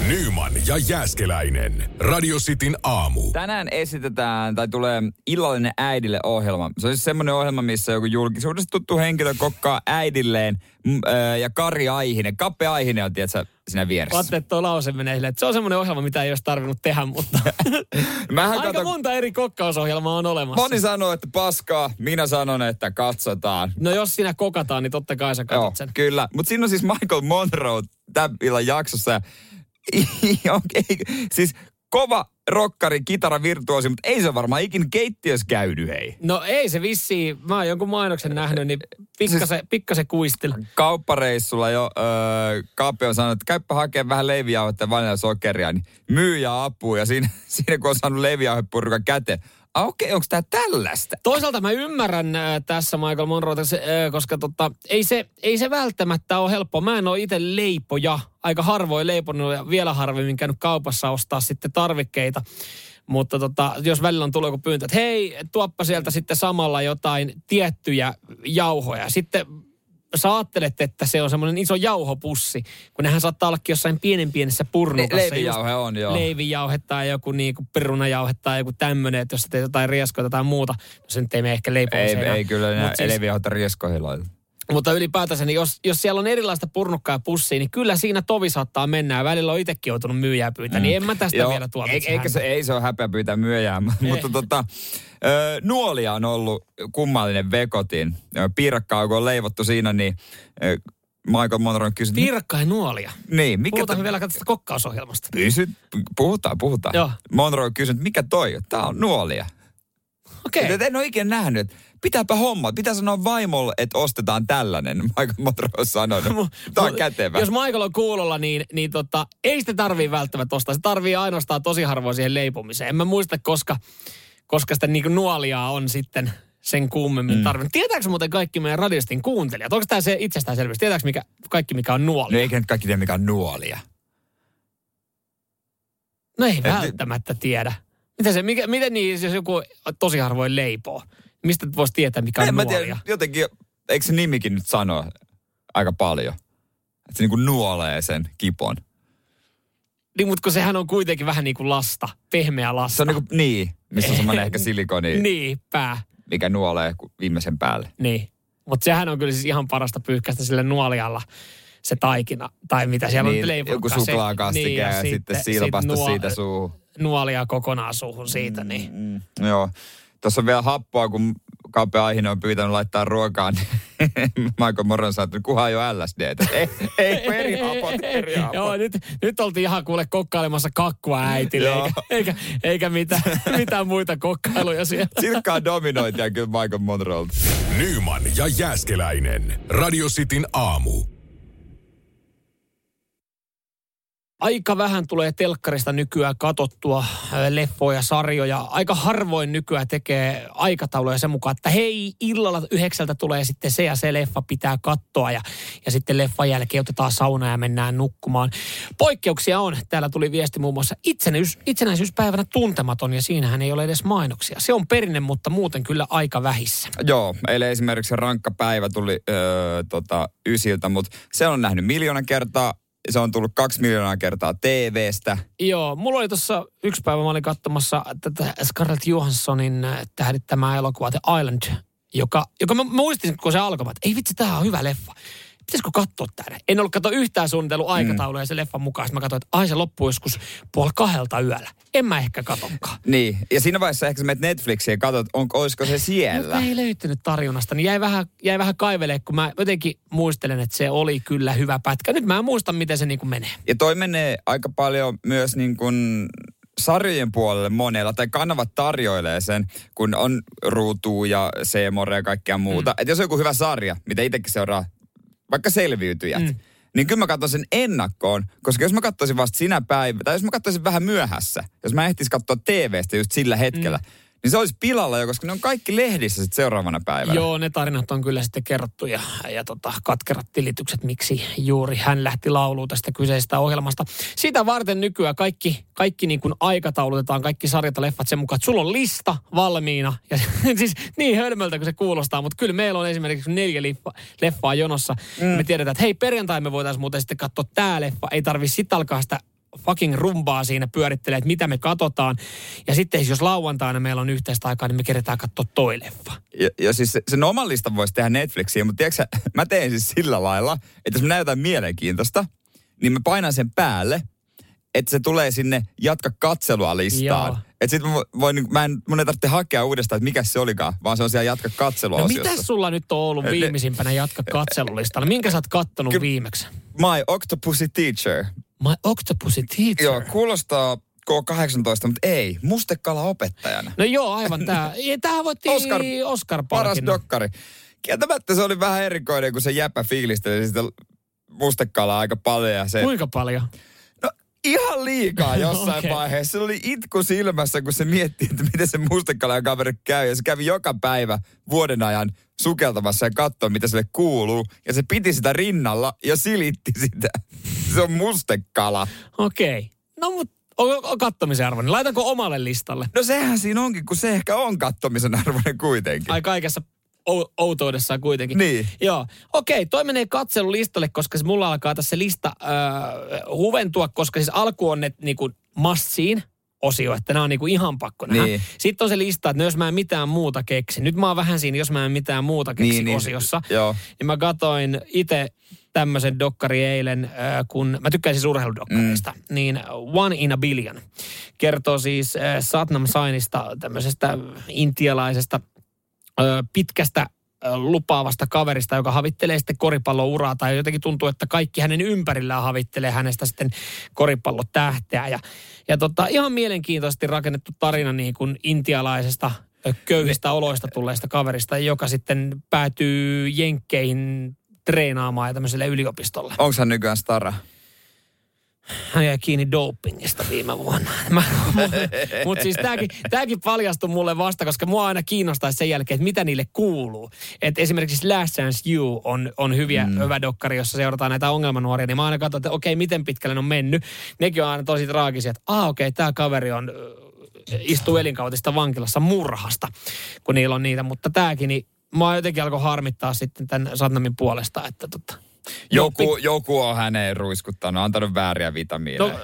Nyman ja Jääskeläinen. Radio Cityn aamu. Tänään esitetään, tai tulee illallinen äidille ohjelma. Se on siis semmoinen ohjelma, missä joku julkisuudesta tuttu henkilö kokkaa äidilleen mm, ja Kari Aihinen. Kappe Aihinen on, tiedätkö, siinä vieressä. Ajattelin, että tuo lause menee silleen, että se on semmoinen ohjelma, mitä ei olisi tarvinnut tehdä, mutta <laughs> Mähän aika katon, monta eri kokkausohjelmaa on olemassa. moni sanoo, että paskaa, minä sanon, että katsotaan. No jos siinä kokataan, niin totta kai sä Joo, katsot sen. kyllä. Mutta siinä on siis Michael Monroe tämän jaksossa. <laughs> Siis kova rokkari, kitara, virtuosi, mutta ei se varmaan ikin keittiössä käynyt, hei. No ei se vissi, mä oon jonkun mainoksen nähnyt, niin pikkasen, Siis- pikkasen kuistil. Kauppareissulla jo öö, Kaappi on sanonut, että käyppä hakea vähän leivijauhetta ja vaniljasokeria, niin myyjä apuu. Ja siinä, <laughs> siinä kun on saanut leivijauhepurkan käteen, ah, okei, okay, onko tämä tällaista? Toisaalta mä ymmärrän äh, tässä Michael Monroe, äh, koska tota, ei, se, ei se välttämättä ole helppoa. Mä en ole itse leipoja. Aika harvoin leiponut ja vielä harvemmin käynyt kaupassa ostaa sitten tarvikkeita. Mutta tota, jos välillä on tullut joku pyyntö, että hei, tuoppa sieltä sitten samalla jotain tiettyjä jauhoja. Sitten sä ajattelet, että se on semmoinen iso jauhopussi, kun nehän saattaa ollakin jossain pienen pienessä purnukassa. Le- leivijauhe on, joo. Leivijauhe tai joku niinku perunajauhe tai joku tämmöinen, että jos sä teet jotain rieskoita tai muuta, no se nyt ei mene ehkä Ei, leipomiseen. ei kyllä Mut enää siis- leivijauhetta rieskoihin laita. Mutta ylipäätänsä, niin jos, jos siellä on erilaista purnukkaa ja pussia, niin kyllä siinä tovi saattaa mennä. Ja välillä on itsekin joutunut myyjää pyytää, mm. niin en mä tästä vielä tuomitse eikä se, ei se ole häpeä pyytää myöjää, <laughs> mutta tota, ö, nuolia on ollut kummallinen vekotin. Piirakkaa, kun on leivottu siinä, niin ö, Michael Monroe on kysynyt, Piirakka ja nuolia. niin, mikä Puhutaan to- vielä tästä kokkausohjelmasta. Pysyt, puhutaan, puhutaan. Joo. Monroe on kysynyt, mikä toi? Tää on nuolia. Okei. Okay. En ole ikinä nähnyt. Pitääpä homma. Pitää sanoa vaimolle, että ostetaan tällainen. Michael Monroe on sanonut. Tää on kätevä. Jos Michael on kuulolla, niin, niin tota, ei sitä tarvii välttämättä ostaa. Se tarvii ainoastaan tosi harvoin siihen leipomiseen. En mä muista, koska, koska sitä niin nuoliaa on sitten sen kummemmin mm. tarvinnut. Tietääkö muuten kaikki meidän radiostin kuuntelijat? Onko tämä se itsestäänselvyys? Tietääkö mikä, kaikki, mikä on nuoli? No eikä nyt kaikki tiedä, mikä on nuolia. No ei välttämättä tiedä. Miten, se, mikä, miten niin, jos joku tosi harvoin leipoo? Mistä voisi tietää, mikä on En mä nuolia? tiedä, jotenkin, eikö se nimikin nyt sano aika paljon? Että se niinku nuolee sen kipon. Niin, mutta kun sehän on kuitenkin vähän niin kuin lasta, pehmeä lasta. Se on niinku, niin, missä on semmoinen ehkä <laughs> silikoni, Niin, pää. mikä nuolee viimeisen päälle. Niin. Mutta sehän on kyllä siis ihan parasta pyyhkäistä sille nuolialla se taikina. Tai mitä siellä niin, on leivotkaa. joku suklaakastike niin, ja, sitten silpasta sit nuo- siitä suuhun. Nuolia kokonaan suuhun siitä, niin. Mm, joo. Tuossa on vielä happoa, kun Kape Aihinen on pyytänyt laittaa ruokaan. niin <laughs> Michael Moron sanoi, että kuhan jo LSD. Ei, ei, kun eri hapot, eri hapot. Joo, nyt, nyt oltiin ihan kuule kokkailemassa kakkua äitille, eikä, eikä, eikä mitään, <laughs> mitään muita kokkailuja siellä. Silkkaa dominointia kyllä Michael Monroelta. Nyman ja Jääskeläinen. Radio Cityn aamu. Aika vähän tulee telkkarista nykyään katottua ää, leffoja, sarjoja. Aika harvoin nykyään tekee aikatauluja sen mukaan, että hei, illalla yhdeksältä tulee sitten se ja se leffa pitää katsoa ja, ja sitten leffan jälkeen otetaan sauna ja mennään nukkumaan. Poikkeuksia on. Täällä tuli viesti muun muassa itsenäisyys, itsenäisyyspäivänä tuntematon ja siinähän ei ole edes mainoksia. Se on perinne, mutta muuten kyllä aika vähissä. Joo, eilen esimerkiksi rankka päivä tuli öö, tota, ysiltä, mutta se on nähnyt miljoona kertaa. Se on tullut kaksi miljoonaa kertaa TVstä. Joo, mulla oli tuossa yksi päivä, mä olin katsomassa tätä Scarlett Johanssonin äh, tähdittämää elokuvaa The Island, joka, joka mä muistin, kun se alkoi, että ei vitsi, tää on hyvä leffa. Pitäisikö katsoa tämä? En ollut katsoa yhtään suunnitellut aikataulua mm. sen leffan mukaan. Sitten mä katsoin, että ai se loppuu joskus puoli kahdelta yöllä. En mä ehkä katonkaan. Niin, ja siinä vaiheessa ehkä sä menet Netflixiin ja katsot, onko, olisiko se siellä. Mutta ei löytynyt tarjonnasta, niin jäi vähän, jäi vähän kaivelemaan, kun mä jotenkin muistelen, että se oli kyllä hyvä pätkä. Nyt mä en muista, miten se niin kuin menee. Ja toi menee aika paljon myös niin kuin sarjojen puolelle monella, tai kanavat tarjoilee sen, kun on ruutuu ja Seemore ja kaikkea muuta. Mm. Että jos on joku hyvä sarja, mitä itsekin seuraa, vaikka selviytyjät, mm. niin kyllä mä katson sen ennakkoon, koska jos mä katsoisin vasta sinä päivänä, tai jos mä katsoisin vähän myöhässä, jos mä ehtisin katsoa TVstä just sillä hetkellä, mm. Niin se olisi pilalla jo, koska ne on kaikki lehdissä sitten seuraavana päivänä. Joo, ne tarinat on kyllä sitten kerrottu ja, ja tota, katkerat tilitykset, miksi juuri hän lähti lauluun tästä kyseisestä ohjelmasta. Sitä varten nykyään kaikki, kaikki niin kuin aikataulutetaan, kaikki sarjat ja leffat sen mukaan, että sulla on lista valmiina. Ja <laughs> siis niin hölmöltä kuin se kuulostaa, mutta kyllä meillä on esimerkiksi neljä leffa, leffaa jonossa. Mm. Me tiedetään, että hei perjantai me voitaisiin muuten sitten katsoa tämä leffa. Ei tarvi sitten alkaa sitä fucking rumbaa siinä pyörittelee, että mitä me katsotaan. Ja sitten jos lauantaina meillä on yhteistä aikaa, niin me keretään katsoa toi leffa. Ja, ja siis se- sen oman listan voisi tehdä Netflixiin, mutta tiedätkö, <laughs> mä teen siis sillä lailla, että jos mä näytän mielenkiintoista, niin mä painan sen päälle, että se tulee sinne jatka katselua listaan. Joo. Että sit mä, voin, niinku- mä en, mun ei tarvitse hakea uudestaan, että mikä se olikaan, vaan se on siellä jatka katselua No osiossa. mitä sulla nyt on ollut viimeisimpänä jatka katselulistalla? Minkä sä oot kattonut Ky- viimeksi? My Octopussy Teacher. My Octopussy Teacher. Joo, kuulostaa K18, mutta ei. Mustekala opettajana. No joo, aivan tää. <laughs> Tähän voittiin Oscar- Oscar, Paras dokkari. Kieltämättä se oli vähän erikoinen, kun se jäpä fiilisteli sitä mustekalaa aika paljon. Ja se, Kuinka paljon? no, ihan liikaa <laughs> jossain okay. vaiheessa. Se oli itku silmässä, kun se mietti, että miten se mustekala kaveri käy. Ja se kävi joka päivä vuoden ajan sukeltamassa ja katsoi, mitä sille kuuluu. Ja se piti sitä rinnalla ja silitti sitä. Se on mustekala. Okei. No mut on, on kattomisen arvoinen. Laitanko omalle listalle? No sehän siinä onkin, kun se ehkä on kattomisen arvoinen kuitenkin. Ai kaikessa ou- outoudessaan kuitenkin. Niin. Joo. Okei, toi menee katselulistalle, koska se mulla alkaa tässä lista äh, huventua, koska siis alku on ne niinku must seen osio, että nämä on niinku ihan pakko nähdä. Niin. Sitten on se lista, että no jos mä en mitään muuta keksi. Nyt mä oon vähän siinä, jos mä en mitään muuta keksi Niin, niin. osiossa. Joo. Niin mä katoin itse tämmöisen dokkari eilen, äh, kun mä tykkään siis urheiludokkareista, mm. niin One in a Billion kertoo siis äh, Satnam Sainista, tämmöisestä intialaisesta äh, pitkästä lupaavasta kaverista, joka havittelee sitten koripallouraa tai jotenkin tuntuu, että kaikki hänen ympärillään havittelee hänestä sitten koripallotähteä. Ja, ja tota, ihan mielenkiintoisesti rakennettu tarina niin kuin intialaisesta köyhistä oloista tulleesta kaverista, joka sitten päätyy Jenkkeihin treenaamaan ja tämmöiselle yliopistolle. Onko hän nykyään stara? Hän jäi kiinni dopingista viime vuonna. <laughs> Mutta siis tämäkin, tämäkin paljastui mulle vasta, koska mua aina kiinnostaisi sen jälkeen, että mitä niille kuuluu. Et esimerkiksi Last Chance You on, on hyviä, mm. hyvä dokkari, jossa seurataan näitä ongelmanuoria. Niin mä aina katson, että okei, miten pitkälle ne on mennyt. Nekin on aina tosi traagisia, että ah okei, tämä kaveri on, ö, istuu elinkautista vankilassa murhasta, kun niillä on niitä. Mutta tämäkin, niin mua jotenkin alkoi harmittaa sitten tämän Satnamin puolesta, että tota, Joku, joku on häneen ruiskuttanut, antanut vääriä vitamiineja.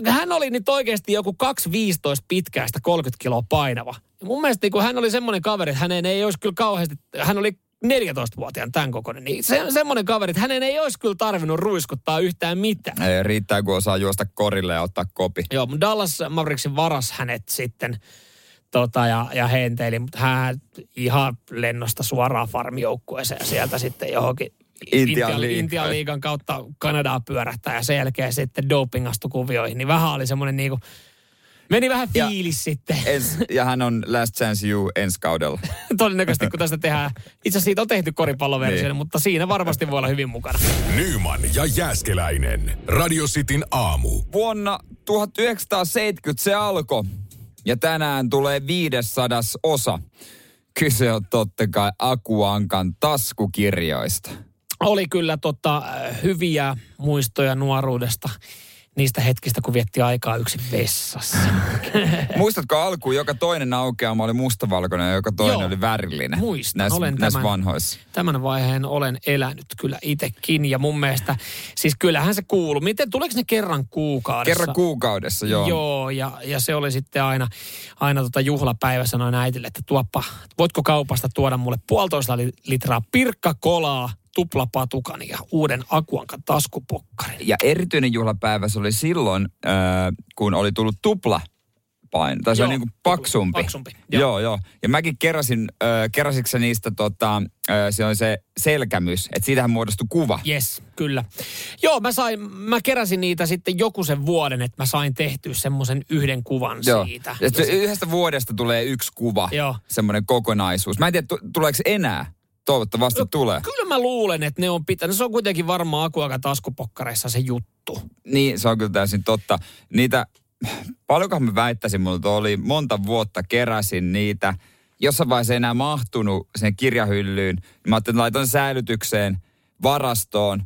No, hän oli nyt oikeasti joku 2,15 pitkäistä 30 kiloa painava. Ja mun mielestä niin kun hän oli semmoinen kaveri, että hänen ei olisi kyllä kauheasti, hän oli 14-vuotiaan tämän kokoinen, niin se, semmoinen kaveri, että hänen ei olisi kyllä tarvinnut ruiskuttaa yhtään mitään. Ei, riittää, kun osaa juosta korille ja ottaa kopi. Joo, mutta Dallas Mavericksin varas hänet sitten tota, ja, ja henteili, mutta hän ihan lennosta suoraan farmijoukkueeseen ja sieltä sitten johonkin Intian Intian, liigan kautta Kanadaa pyörähtää ja sen jälkeen sitten doping astui kuvioihin. Niin vähän oli semmoinen niinku, meni vähän Ja- fiilis sitten. Ens, ja hän on Last Chance You ensi kaudella. <laughs> Todennäköisesti kun tästä tehdään, itse asiassa siitä on tehty koripalloversio, Niin. mutta siinä varmasti voi olla hyvin mukana. Nyman ja Jääskeläinen. Radio Cityn aamu. Vuonna 1970 se alkoi. Ja tänään tulee 500 osa. Kyse on totta kai Akuankan taskukirjoista. Oli kyllä tota, hyviä muistoja nuoruudesta niistä hetkistä, kun vietti aikaa yksin vessassa. <laughs> Muistatko alkuun, joka toinen aukeama oli mustavalkoinen ja joka toinen Joo. oli värillinen? Muistan, näissä, olen näissä tämän- vanhoissa. Tämän vaiheen olen elänyt kyllä itsekin ja mun mielestä, siis kyllähän se kuuluu. Miten, tuleeko ne kerran kuukaudessa? Kerran kuukaudessa, joo. Joo, ja, ja se oli sitten aina, aina tota juhlapäivä sanoin äitille, että tuoppa, voitko kaupasta tuoda mulle puolitoista li- litraa pirkkakolaa, tuplapatukan ja uuden akuankan taskupokkarin. Ja erityinen juhlapäivä se oli silloin, äh, kun oli tullut tupla paino. Tai se Joo, on niin kuin paksumpi. paksumpi, Joo. joo. joo. Ja mäkin keräsin, äh, keräsitkö niistä, tota, äh, se on se selkämys, että siitähän muodostui kuva. Yes, kyllä. Joo, mä, sain, mä keräsin niitä sitten joku sen vuoden, että mä sain tehtyä semmoisen yhden kuvan Joo. siitä. Ja se yhdestä vuodesta tulee yksi kuva, Joo. semmoinen kokonaisuus. Mä en tiedä, tu- tuleeko enää. Toivottavasti tulee. Kyllä mä luulen, että ne on pitänyt. Se on kuitenkin varmaan akuakan taskupokkareissa se juttu. Niin, se on kyllä täysin totta. Niitä, paljonkohan mä väittäisin, mulla oli monta vuotta keräsin niitä. Jossain vaiheessa ei enää mahtunut sen kirjahyllyyn. Mä ajattelin, että laitan säilytykseen, varastoon.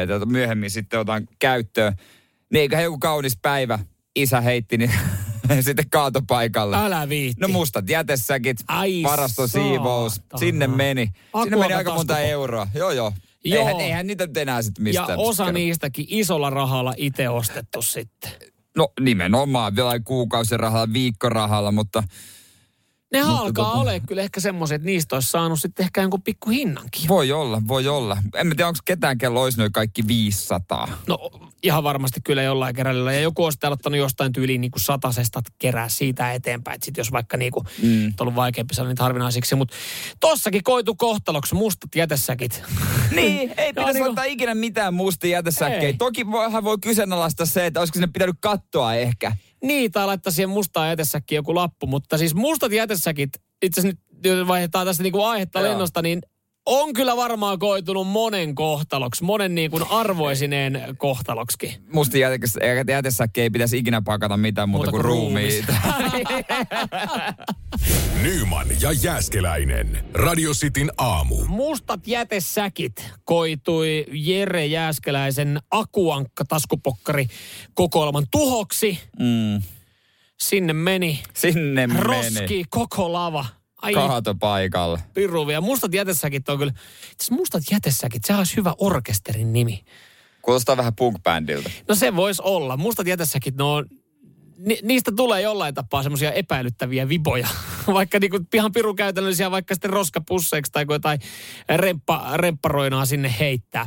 Ja tota myöhemmin sitten otan käyttöön. Niin eiköhän joku kaunis päivä isä heitti niin <laughs> sitten kaatopaikalle. Älä viitti. No mustat jätesäkit, Ai varastosiivous, saatana. sinne meni. Sinne Akuakan meni aika monta taskupokka. euroa. Joo, joo. Joo. Eihän, eihän niitä nyt enää sitten mistään. ja osa kertomaan. niistäkin isolla rahalla itse ostettu sitten. No nimenomaan, vielä kuukausirahalla, viikkorahalla, mutta Ne Mutta alkaa tota- ole kyllä ehkä semmoiset, että niistä olisi saanut sitten ehkä jonkun pikku hinnankin. Voi olla, voi olla. En mä tiedä, onko ketään, kello olisi noin kaikki 500. No ihan varmasti kyllä jollain keräilyllä. Ja joku on sitten aloittanut jostain tyyliin niin kuin satasesta kerää siitä eteenpäin. Että sit jos vaikka niin kuin, mm. ollut vaikeampi saada niitä harvinaisiksi. Mutta tossakin koitu kohtaloksi mustat jätesäkit. <laughs> Niin, ei No, pitäisi niinku- ottaa ikinä mitään mustia jätesäkkejä. Toki voihan voi kyseenalaistaa se, että olisiko sinne pitänyt kattoa ehkä. Niin, tai laittaa siihen mustaan jätesäkkiin joku lappu. Mutta siis mustat jätesäkit, itse asiassa nyt vaihdetaan tästä niin kuin aihetta Joo. lennosta, niin on kyllä varmaan koitunut monen kohtaloksi, monen niin kuin arvoisineen kohtaloksi. Musti jätes- jätesäkki ei pitäisi ikinä pakata mitään muuta, kuin, ruumiita. <laughs> Nyman ja Jääskeläinen. Radio Cityn aamu. Mustat jätesäkit koitui Jere Jääskeläisen akuankka taskupokkari kokoelman tuhoksi. Mm. Sinne meni Sinne meni. roski koko lava. Ai Kaatopaikalle. piruvia. Mustat jätesäkit on kyllä, itse mustat jätesäkit, se olisi hyvä orkesterin nimi. Kuulostaa vähän punk-bändiltä. No se voisi olla. Mustat jätesäkit, no ni, niistä tulee jollain tapaa semmoisia epäilyttäviä viboja. <laughs> vaikka niinku ihan pirun käytännöllisiä, vaikka sitten roskapusseiksi tai jotain remppa, rempparoinaa sinne heittää.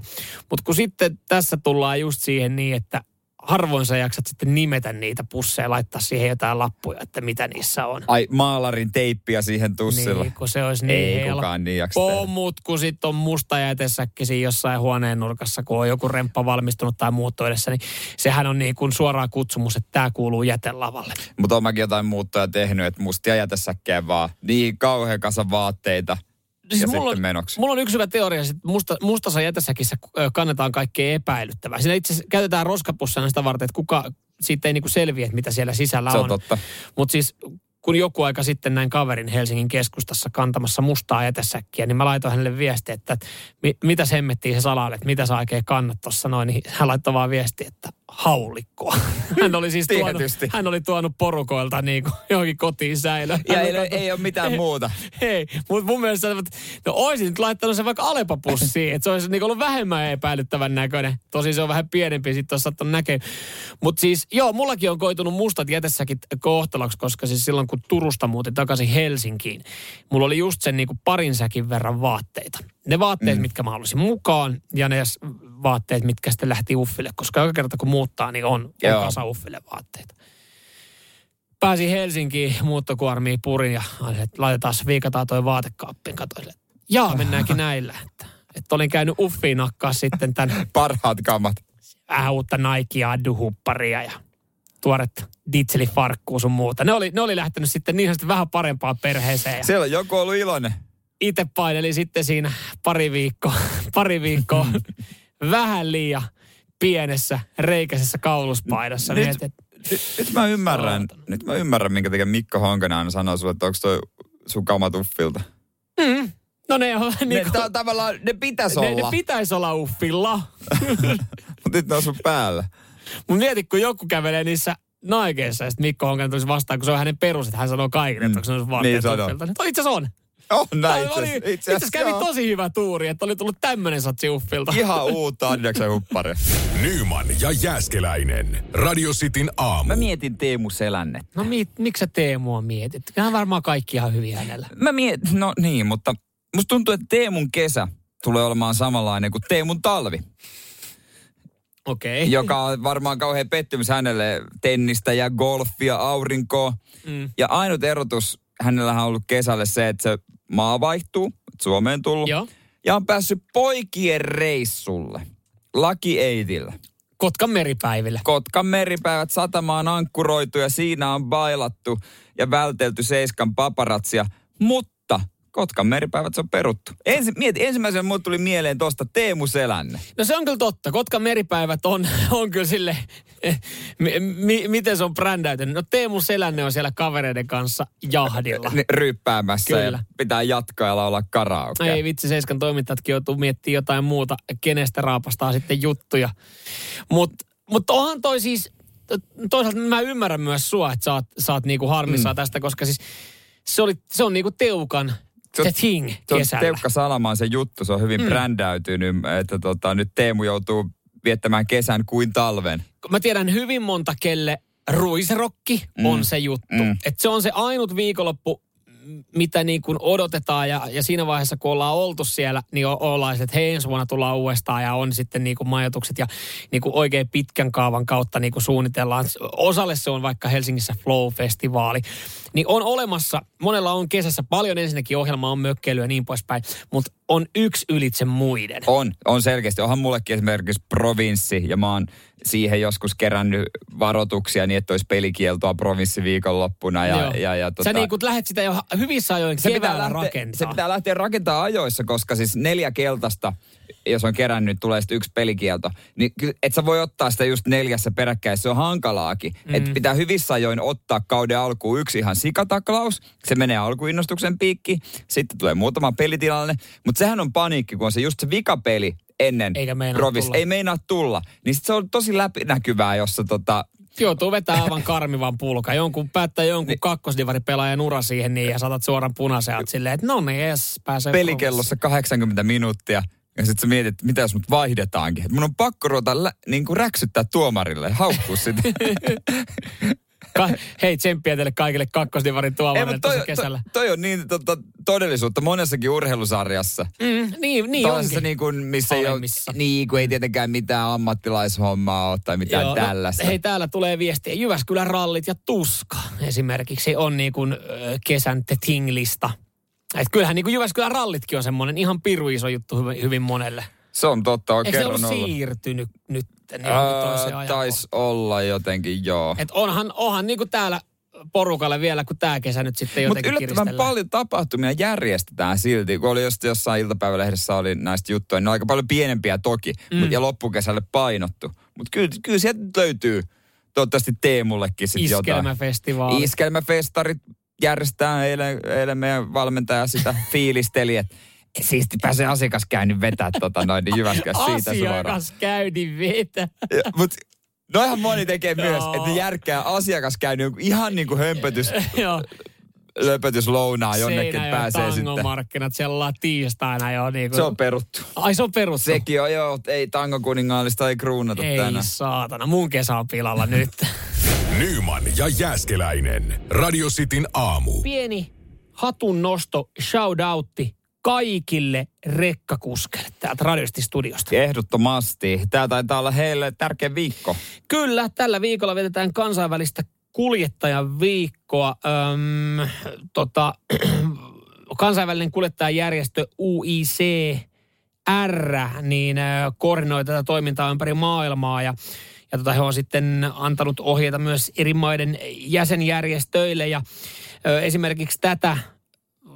Mutta kun sitten tässä tullaan just siihen niin, että harvoin sä jaksat sitten nimetä niitä pusseja, laittaa siihen jotain lappuja, että mitä niissä on. Ai maalarin teippiä siihen tussilla. Niin, kun se olisi niin Ei helppo. kukaan niin jaksa. Pomut, kun sitten on musta jätesäkki siinä jossain huoneen nurkassa, kun on joku remppa valmistunut tai muutto edessä, niin sehän on niin kuin suoraan kutsumus, että tämä kuuluu jätelavalle. Mutta on mäkin jotain muuttoja tehnyt, että mustia jätesäkkejä vaan. Niin kauhean kasa vaatteita. Siis ja mulla sitten on, menoksi. mulla on yksi hyvä teoria, että musta, mustassa jätesäkissä ö, kannetaan kaikkea epäilyttävää. Siinä itse asiassa käytetään roskapussana sitä varten, että kuka siitä ei niinku selviä, että mitä siellä sisällä Se on on. totta. Mutta siis kun joku aika sitten näin kaverin Helsingin keskustassa kantamassa mustaa jätesäkkiä, niin mä laitoin hänelle viesti, että mi, mitä semmettiin se salalle, että mitä sä oikein kannat tuossa noin. Niin hän laittoi vaan viesti, että haulikkoa. <laughs> Hän oli siis tuonut, hän oli tuonut porukoilta niin kuin johonkin kotiin säilöön. Ja ei, oli ei ole mitään muuta. Ei, mutta mun mielestä, että no oisin nyt laittanut sen vaikka Alepa-pussiin, että se olisi niin ollut vähemmän epäilyttävän näköinen. Tosi se on vähän pienempi, sitten olisi saattanut näkeä. Mutta siis, joo, mullakin on koitunut mustat jätessäkin kohtaloksi, koska siis silloin kun Turusta muutin takaisin Helsinkiin, mulla oli just sen niin kuin parin säkin verran vaatteita. Ne vaatteet, mm. mitkä mä halusin mukaan, ja ne vaatteet, mitkä sitten lähti uffille, koska joka kerta kun muuttaa, niin on, kasa uffille vaatteita pääsin Helsinkiin muuttokuormiin purin ja että laitetaan viikataan toi vaatekaappiin. Katoin, että jaa, mennäänkin <laughs> näillä. Että, että olin käynyt uffiin nakkaa sitten tämän Parhaat kamat. vähän uutta Nikea Addu-hupparia ja tuoretta Ditseli farkkuu sun muuta. Ne oli, ne oli lähtenyt sitten niin sanotusti vähän parempaan perheeseen. Ja Siellä on joku ollut iloinen. Itse painelin sitten siinä pari viikkoa, <laughs> pari viikkoa <laughs> vähän liian pienessä reikäisessä kauluspaidassa. Nyt- Mietin, Nyt, nyt mä ymmärrän, Saatana. nyt mä ymmärrän, minkä takia Mikko Honkanen aina sanoo sulle, että onko toi sun kamat uffilta. mm, no ne on niin Ne, kuin, ta- tavallaan, ne pitäisi ne, ne olla, pitäisi olla uffilla. <laughs> mutta nyt ne on sun päällä. Mun mieti, kun joku kävelee niissä naikeissa ja sitten Mikko Honkanen tulisi vastaan, kun se on hänen perus, että hän sanoo kaikille, että onko se on vaatteet Niin sanoo. uffilta. Niin itse on. On näin itse oli- asiassa. Itse asiassa kävi joo. tosi hyvä tuuri, että oli tullut tämmöinen satsi uffilta. Ihan uutta Adidaksen huppari. <laughs> Nyman ja Jääskeläinen. Radio Cityn aamu. Mä mietin Teemu Selännettä. No mi, miksi sä Teemua mietit? Kyllähän varmaan kaikki ihan hyviä hänellä. Mä mietin, no niin, mutta musta tuntuu, että Teemun kesä tulee olemaan samanlainen kuin Teemun talvi, Okei. Okay. joka on varmaan kauhean pettymys hänelle tennistä ja golfia, aurinkoa. Mm. Ja ainut erotus hänellähän on ollut kesälle se, että se maa vaihtuu, Suomeen tullut. Joo. Ja on päässyt poikien reissulle. Laki Eitillä. Kotkan meripäiville. Kotkan meripäivät satama on ankkuroitu ja siinä on bailattu ja vältelty seiskan paparatsia. Mutta Kotkan meripäivät se on peruttu. Ensi, mieti, ensimmäisenä mulle tuli mieleen tuosta Teemu Selänne. No se on kyllä totta. Kotkan meripäivät on, <laughs> on kyllä sille, mi, mi, miten se on brändäytynyt. No Teemu Selänne on siellä kavereiden kanssa jahdilla. Ryppäämässä Kyllä. ja pitää jatkaa ja laulaa karaoke. Ei vitsi, Seiskan toimittajatkin joutuu miettimään jotain muuta, kenestä raapastaa sitten juttuja. Mutta mut onhan toi siis, toisaalta mä ymmärrän myös sua, että sä oot, sä oot niinku harmissaan mm. tästä, koska siis se, oli, se on niinku Teukan Se on- thing Se on kesällä. Teukka Salamaan se juttu, se on hyvin mm. brändäytynyt, että tota, nyt Teemu joutuu viettämään kesän kuin talven. Mä tiedän hyvin monta, kelle ruisrokki mm. on se juttu. Mm. Että se on se ainut viikonloppu, mitä niin kuin odotetaan ja, ja siinä vaiheessa, kun ollaan oltu siellä, niin ollaan, että hei ensi vuonna tullaan uudestaan ja on sitten niin kuin majoitukset ja niin kuin oikein pitkän kaavan kautta niin kuin suunnitellaan. Osalle se on vaikka Helsingissä Flow-festivaali. Niin on olemassa, monella on kesässä paljon ensinnäkin ohjelmaa, on mökkeilyä ja niin poispäin, mutta on yksi ylitse muiden. On, on selkeästi. Onhan mullekin esimerkiksi provinssi ja mä oon siihen joskus kerännyt varoituksia niin, että olisi pelikieltoa provinssiviikonloppuna. Ja, Joo. ja, ja, tota, Sä niin kuin lähdet sitä jo hyvissä ajoin se pitää, lähteä, rakentaa. se pitää lähteä rakentaa ajoissa, koska siis neljä keltaista, jos on kerännyt, tulee sitten yksi pelikielto. Niin et sä voi ottaa sitä just neljässä peräkkäin, se on hankalaakin. Mm. Et pitää hyvissä ajoin ottaa kauden alkuun yksi ihan sikataklaus, se menee alkuinnostuksen piikki, sitten tulee muutama pelitilanne, mutta sehän on paniikki, kun on se just se vikapeli ennen Eikä meinaa provis, tulla. ei meinaa tulla. Niin sit se on tosi läpinäkyvää, jossa tota, Joutuu vetää aivan karmivan pulka. Jonkun päättää jonkun niin. kakkosdivaripelaajan ura siihen niin ja saatat suoran punaisen silleen, että no niin, jes, pääsee pelikellossa 80 minuuttia. Ja sitten sä mietit, että mitä jos mut vaihdetaankin. Et mun on pakko ruveta lä- niin kuin räksyttää tuomarille, haukkua sitä. <laughs> Ka- hei, tsemppiä teille kaikille kakkosdivarin tuomarille toi, kesällä. toi, toi, on niin tota, todellisuutta monessakin urheilusarjassa. Mm, niin, niin onkin. niin kuin, missä ei ole, niin, kun ei tietenkään mitään ammattilaishommaa ole tai mitään Joo, tällaista. No, hei, täällä tulee viestiä. Jyväskylän rallit ja tuska esimerkiksi on niin kuin kesän the thing-lista. Et kyllähän niin kuin Jyväskylän rallitkin on semmoinen ihan piru iso juttu hyvin, hyvin monelle. Se on totta, on Eikö se ollut ollut. siirtynyt nyt niin toiseen Ää, ajankohtaan? Taisi olla jotenkin, joo. Et onhan, onhan niin kuin täällä porukalle vielä, kun tämä kesä nyt sitten Mutta jotenkin yllättävän kiristellään. paljon tapahtumia järjestetään silti. Kun oli just jossain iltapäivälehdessä oli näistä juttuja, niin ne on aika paljon pienempiä toki. Mm. Mut, ja loppukesälle painottu. Mutta kyllä, kyllä sieltä löytyy toivottavasti Teemullekin sitten jotain. Iskelmäfestivaali. Iskelmäfestarit järjestetään eilen, eilen meidän valmentaja sitä <laughs> fiilisteli, että siisti pääsee asiakaskäynnin vetää tota noin, niin Jyväskylässä siitä suoraan. Asiakas käydin vetä. Mutta noihan moni tekee myös, että järkkää asiakaskäynnin ihan niin kuin hömpötys, <laughs> Joo. löpötys lounaa jonnekin Seinäjoen pääsee sitten. tangomarkkinat, siellä ollaan tiistaina jo. Niin kuin... Se on peruttu. Ai se on peruttu. Sekin on joo, ei tango kuningaallista ei kruunata Ei tänään. saatana, mun kesä on pilalla <laughs> nyt. Nyman ja Jääskeläinen. Radio Cityn aamu. Pieni hatun nosto, shoutoutti kaikille rekkakuskeille täältä Radiosti studiosta. Ehdottomasti. Tämä taitaa olla heille tärkeä viikko. Kyllä, tällä viikolla vietetään kansainvälistä kuljettajan viikkoa. Öm, tota, <clears throat> kansainvälinen kuljettajajärjestö UICR niin ö, koordinoi tätä toimintaa ympäri maailmaa ja ja tota, he on sitten antanut ohjeita myös eri maiden jäsenjärjestöille ja ö, esimerkiksi tätä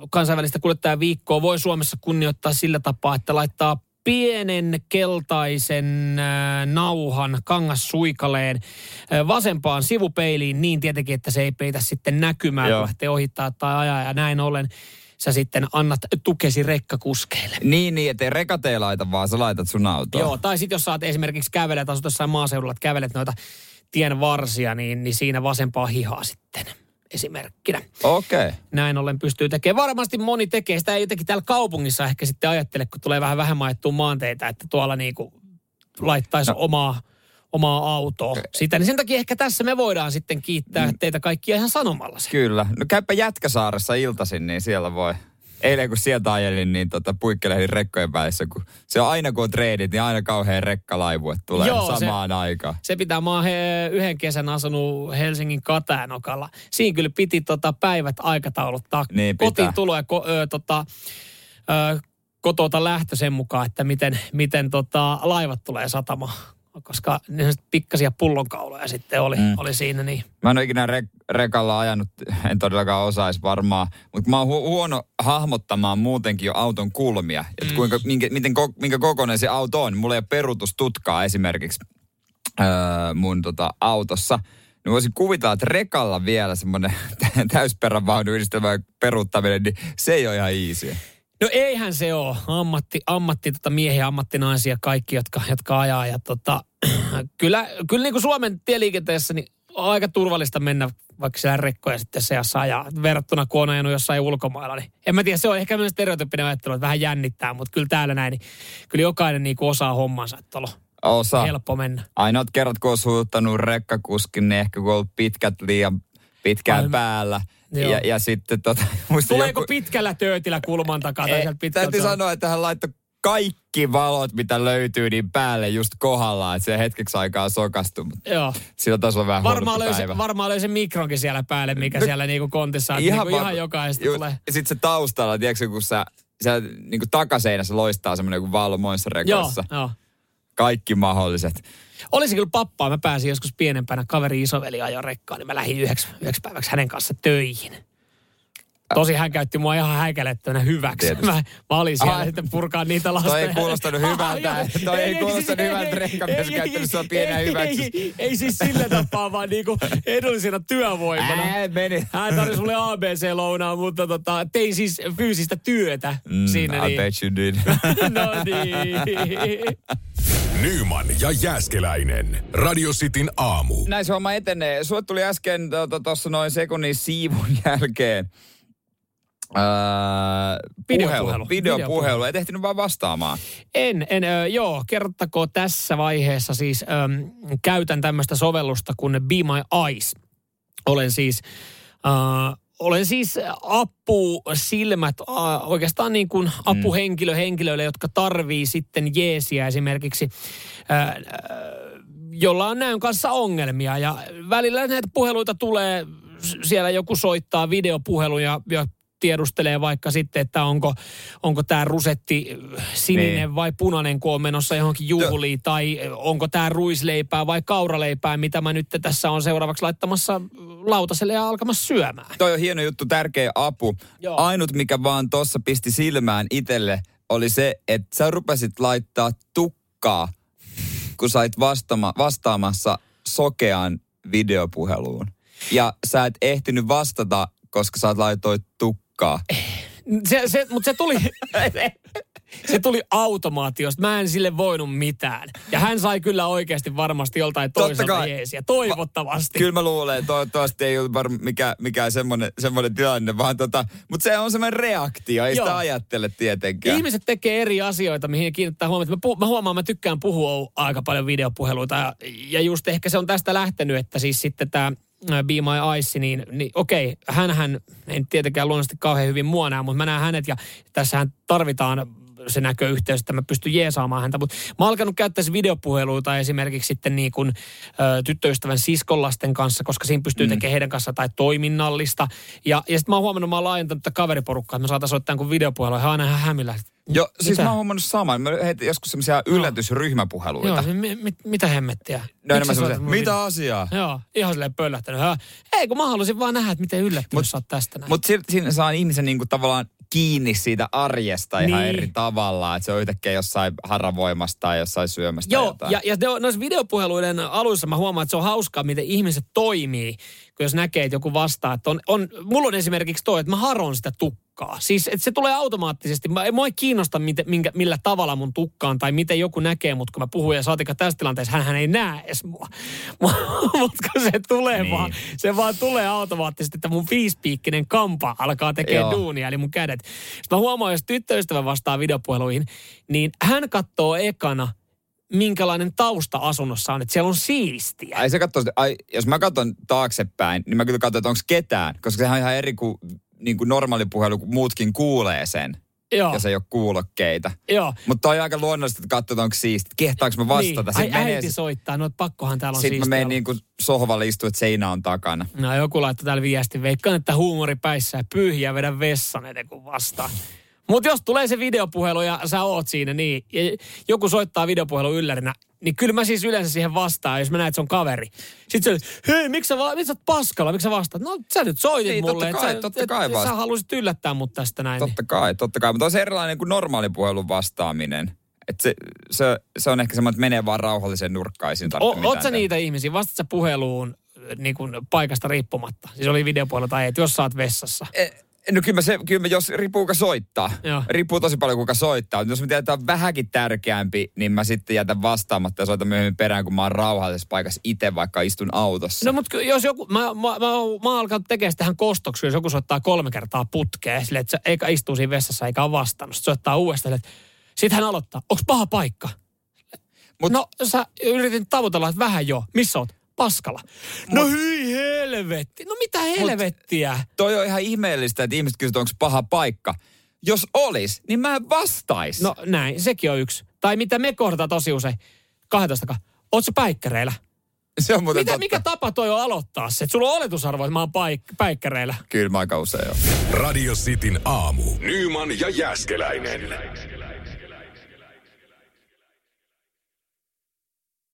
kansainvälistä kuljettajaviikkoa voi Suomessa kunnioittaa sillä tapaa, että laittaa pienen keltaisen äh, nauhan kangassuikaleen äh, vasempaan sivupeiliin niin tietenkin, että se ei peitä sitten näkymään, Joo. kun lähtee ohittaa tai ajaa ja näin ollen sä sitten annat tukesi rekkakuskeille. Niin, niin, ettei rekat ei laita, vaan sä laitat sun autoon. Joo, tai sitten jos sä oot esimerkiksi kävelet, asut jossain maaseudulla, että kävelet noita tien varsia, niin, niin siinä vasempaa hihaa sitten esimerkkinä. Okei. Okay. näin ollen pystyy tekemään. Varmasti moni tekee. Sitä ei jotenkin täällä kaupungissa ehkä sitten ajattele, kun tulee vähän vähemmän ajettua maanteita, että tuolla niinku laittaisi no. omaa, omaa autoa sitä. Niin sen takia ehkä tässä me voidaan sitten kiittää mm. teitä kaikkia ihan sanomalla se. Kyllä. No käypä Jätkäsaaressa iltaisin, niin siellä voi. Eilen kun sieltä ajelin, niin tota, puikkelehdin rekkojen välissä, kun se on aina kun on treenit, niin aina kauhean rekkalaivu, että tulee Joo, se- samaan aikaan. Se pitää, mä oon he, yhden kesän asunut Helsingin Katajanokalla. Siinä kyllä piti tota päivät aikatauluttaa. Niin pitää. Kotiin tulo ja ko, ö, tota, ö, kotota lähtö sen mukaan, että miten, miten tota, laivat tulee satamaan. Koska ne pikkasia pullonkauloja sitten oli, mm. oli siinä. Niin. Mä en ole ikinä rek- rekalla ajanut, en todellakaan osaisi varmaan, mutta mä oon hu- huono hahmottamaan muutenkin jo auton kulmia. Että kuinka, minkä, miten, ko- minkä kokoinen se auto on. Mulla ei ole perutustutkaa esimerkiksi öö, mun tota, autossa. Niin voisin kuvitella, että rekalla vielä semmoinen <laughs> täysperän vaunu yhdistelmä peruuttaminen, niin se ei ole ihan easy. No eihän se ole. Ammatti, ammatti tota miehiä, ammattinaisia, kaikki, jotka, jotka ajaa. Ja tota, <clears throat> kyllä, kyllä niin kuin Suomen tieliikenteessä niin on aika turvallista mennä vaikka siellä rekkoja sitten seassa ajaa. Verrattuna kun on ajanut jossain ulkomailla. Niin en mä tiedä, se on ehkä myös stereotyyppinen ajattelu, että vähän jännittää. Mutta kyllä täällä näin, niin kyllä jokainen niin kuin osaa hommansa, että on Osa. helppo mennä. Ainoat kerrat, kun on suuttanut rekkakuskin, niin ehkä kun on ollut pitkät liian pitkään Ai- päällä. Joo. Ja, ja sitten tota, <laughs> Tuleeko joku, pitkällä töötillä kulman takaa tai Ei, sieltä pitkältä? täytyy sanoa, että hän laittoi kaikki valot, mitä löytyy, niin päälle just kohdallaan, että se hetkeksi aikaa sokastui. Mutta Joo. sillä taas on vähän Varmaan löysi, päivä. varmaan löysi mikronkin siellä päälle, mikä siellä niinku kontissa on. Ihan, niinku var- ihan jokaista Ju- tulee. Ja sitten se taustalla, tiedätkö, kun sä, sä niin takaseinässä loistaa semmoinen joku valo monsterrekoissa. Joo, joo. Kaikki mahdolliset. Olisi kyllä pappaa. Mä pääsin joskus pienempänä kaveri isoveli ajoi rekkaan, niin mä lähdin yhdeksi, yhdeksi päiväksi hänen kanssa töihin. Tosi hän käytti mua ihan häikälettänä hyväksi. Tietysti. Mä, mä olin siellä Ai. sitten purkaa niitä lasteja. Toi ei kuulostanut hyvältä. Toi ei kuulostanut hyvältä rekkamies käyttänyt sua pienenä ei, hyväksi. Ei, ei, siis sillä tapaa, vaan niinku edullisena työvoimana. Ää, meni. Hän tarjosi mulle ABC-lounaa, mutta tota, tein siis fyysistä työtä Mm, siinä. I Niin. bet you did. <laughs> no niin. <laughs> Nyman ja Jääskeläinen. Radio Cityn aamu. Näin se homma etenee. Sulle tuli äsken tuossa noin sekunnin siivun <laughs> jälkeen Öö, Videopuhelu. puhelu. Videopuhelu. Et ehtinyt vaan vastaamaan. En, en ö, joo, kerrottako tässä vaiheessa siis ö, käytän tämmöistä sovellusta kuin Be My Eyes. Olen siis, ö, olen siis apu silmät oikeastaan niin kuin apuhenkilö henkilöille, jotka tarvii sitten jeesiä esimerkiksi jolla on näön kanssa ongelmia. Ja välillä näitä puheluita tulee, siellä joku soittaa videopuheluja ja tiedustelee vaikka sitten, että onko, onko tämä rusetti sininen Niin. vai punainen, kun on menossa johonkin juhliin, tai onko tämä ruisleipää vai kauraleipää, mitä mä nyt tässä on seuraavaksi laittamassa lautaselle ja alkamassa syömään. Toi on hieno juttu, tärkeä apu. Joo. Ainut, mikä vaan tossa pisti silmään itselle, oli se, että sä rupesit laittaa tukkaa, kun sait vastaama, vastaamassa sokeaan videopuheluun. Ja sä et ehtinyt vastata, koska sä laitoit tukkaa. Se, se, mutta se tuli, se tuli automaatiosta. Mä en sille voinut mitään. Ja hän sai kyllä oikeasti varmasti joltain toiselta jeesiä. Toivottavasti. Kyllä mä luulen, toivottavasti ei ollut varmaan mikään, mikään semmoinen, semmoinen tilanne, vaan tota, mutta se on semmoinen reaktio, ei sitä Joo. ajattele tietenkään. Ihmiset tekee eri asioita, mihin kiinnittää huomiota. Mä, puh- mä huomaan, mä tykkään puhua aika paljon videopuheluita. Ja, ja just ehkä se on tästä lähtenyt, että siis sitten tämä Be My Eyes, niin, niin okei, hänhän, en tietenkään luonnollisesti kauhean hyvin mua näe, mutta mä näen hänet ja tässähän tarvitaan se näköyhteys, että mä pystyn jeesaamaan häntä. Mutta mä oon alkanut käyttää videopuheluita esimerkiksi sitten niin kuin, ö, tyttöystävän siskollasten kanssa, koska siinä pystyy tekemään heidän kanssa tai toiminnallista. Ja, ja sitten mä oon huomannut, mä oon laajentanut tätä kaveriporukkaa, että mä saataisiin ottaa jonkun videopuhelua. Hän on aina ihan hämillä. Joo, siis Mitä? mä oon huomannut saman. Mä heitin joskus semmoisia yllätysryhmäpuheluita. Joo, se, mi, mit, mitä hemmettiä? No Miksi sä semmoisia, soitat mun mitä asiaa? Joo, ihan silleen pöllähtänyt. Hä? Ei, kun mä halusin vaan nähdä, että miten yllättynyt Mut- sä oot tästä näin. Mutta siinä saa ihmisen niinku tavallaan kiinni siitä arjesta ihan Niin. eri tavalla. Että se on yhtäkkiä jossain haravoimassa tai jossain syömässä Joo, jotain. ja, ja ne on- noissa videopuheluiden aluissa mä huomaan, että se on hauskaa, miten ihmiset toimii, jos näkee, että joku vastaa. Että on, on, mulla on esimerkiksi toi, että mä haron sitä tukkaa. Siis, että se tulee automaattisesti. Mä, mua ei kiinnosta, miten, minkä, millä tavalla mun tukkaan tai miten joku näkee mut, kun mä puhun. Ja saatika tässä tilanteessa, hän ei näe edes mua. <laughs> Mutta se tulee Niin. vaan, se vaan tulee automaattisesti, että mun viispiikkinen kampa alkaa tekemään duunia, eli mun kädet. Sitten mä huomaan, jos tyttöystävä vastaa videopuheluihin, niin hän katsoo ekana, minkälainen tausta asunnossa on, että siellä on siistiä. Ai se katsoo, ai, jos mä katson taaksepäin, niin mä kyllä katson, että onko ketään. Koska sehän on ihan eri kuin, niin kuin normaali puhelu, kun muutkin kuulee sen. Joo, Ja se ei ole kuulokkeita. joo. Mutta on aika luonnollista, että katsotaan, onko siisti. Kehtaanko mä vastata? Niin. Ai äiti soittaa, no pakkohan täällä on Sitten mä siistiä menen niin kuin sohvalle istua, että seinä on takana. No joku laittoi täällä viesti, veikkaan, että huumori päissä ja pyyhiä vedä vessan ennen kuin vastaa. Mutta jos tulee se videopuhelu ja sä oot siinä, niin ja joku soittaa videopuhelu yllärinä, niin kyllä mä siis yleensä siihen vastaan, jos mä näen, että se on kaveri. Sitten se, hei, miksi sä, va- miksi sä oot paskalla, miksi sä vastaat? No sä nyt soitit Niin, mulle, totta kai, sä, totta et- kai sä vasta- halusit yllättää mut tästä näin. niin- Totta kai, totta kai. Mutta on se erilainen kuin normaali puhelun vastaaminen. Et se, se, se, on ehkä semmoinen, että menee vaan rauhalliseen nurkkaan. oot sä niitä ihmisiä, vastaat sä puheluun äh, niin kuin paikasta riippumatta? Siis oli videopuhelu tai ei, että jos sä oot vessassa. Eh, No kyllä mä, se, kyllä mä jos riippuu kuka soittaa. Joo. Riippuu tosi paljon kuka soittaa. Jos mä tiedän, että on vähänkin tärkeämpi, niin mä sitten jätän vastaamatta ja soitan myöhemmin perään, kun mä oon rauhallisessa paikassa itse, vaikka istun autossa. No mutta jos joku, mä, mä, mä, mä oon alkanut tekemään tähän kostoksi, jos joku soittaa kolme kertaa putkeen, silleen, että se eikä istuu siinä vessassa eikä ole vastannut. Sitten soittaa uudestaan, että sitten hän aloittaa, onko paha paikka? Mut- no sä yritin tavoitella, että vähän jo. Missä oot? Paskalla. No hyi helvetti. No mitä helvettiä? Toi on ihan ihmeellistä, että ihmiset kysyvät, onko paha paikka. Jos olis, niin mä en vastais. No näin, sekin on yksi. Tai mitä me kohdataan tosi usein. 12. Ootko päikkäreillä? se on muuten Mitä, totta. mikä tapa toi on aloittaa se? Että sulla on oletusarvo, että mä oon paik- päikkäreillä. Kyllä mä aika usein on. Radio Cityn aamu. Nyman ja Jäskeläinen.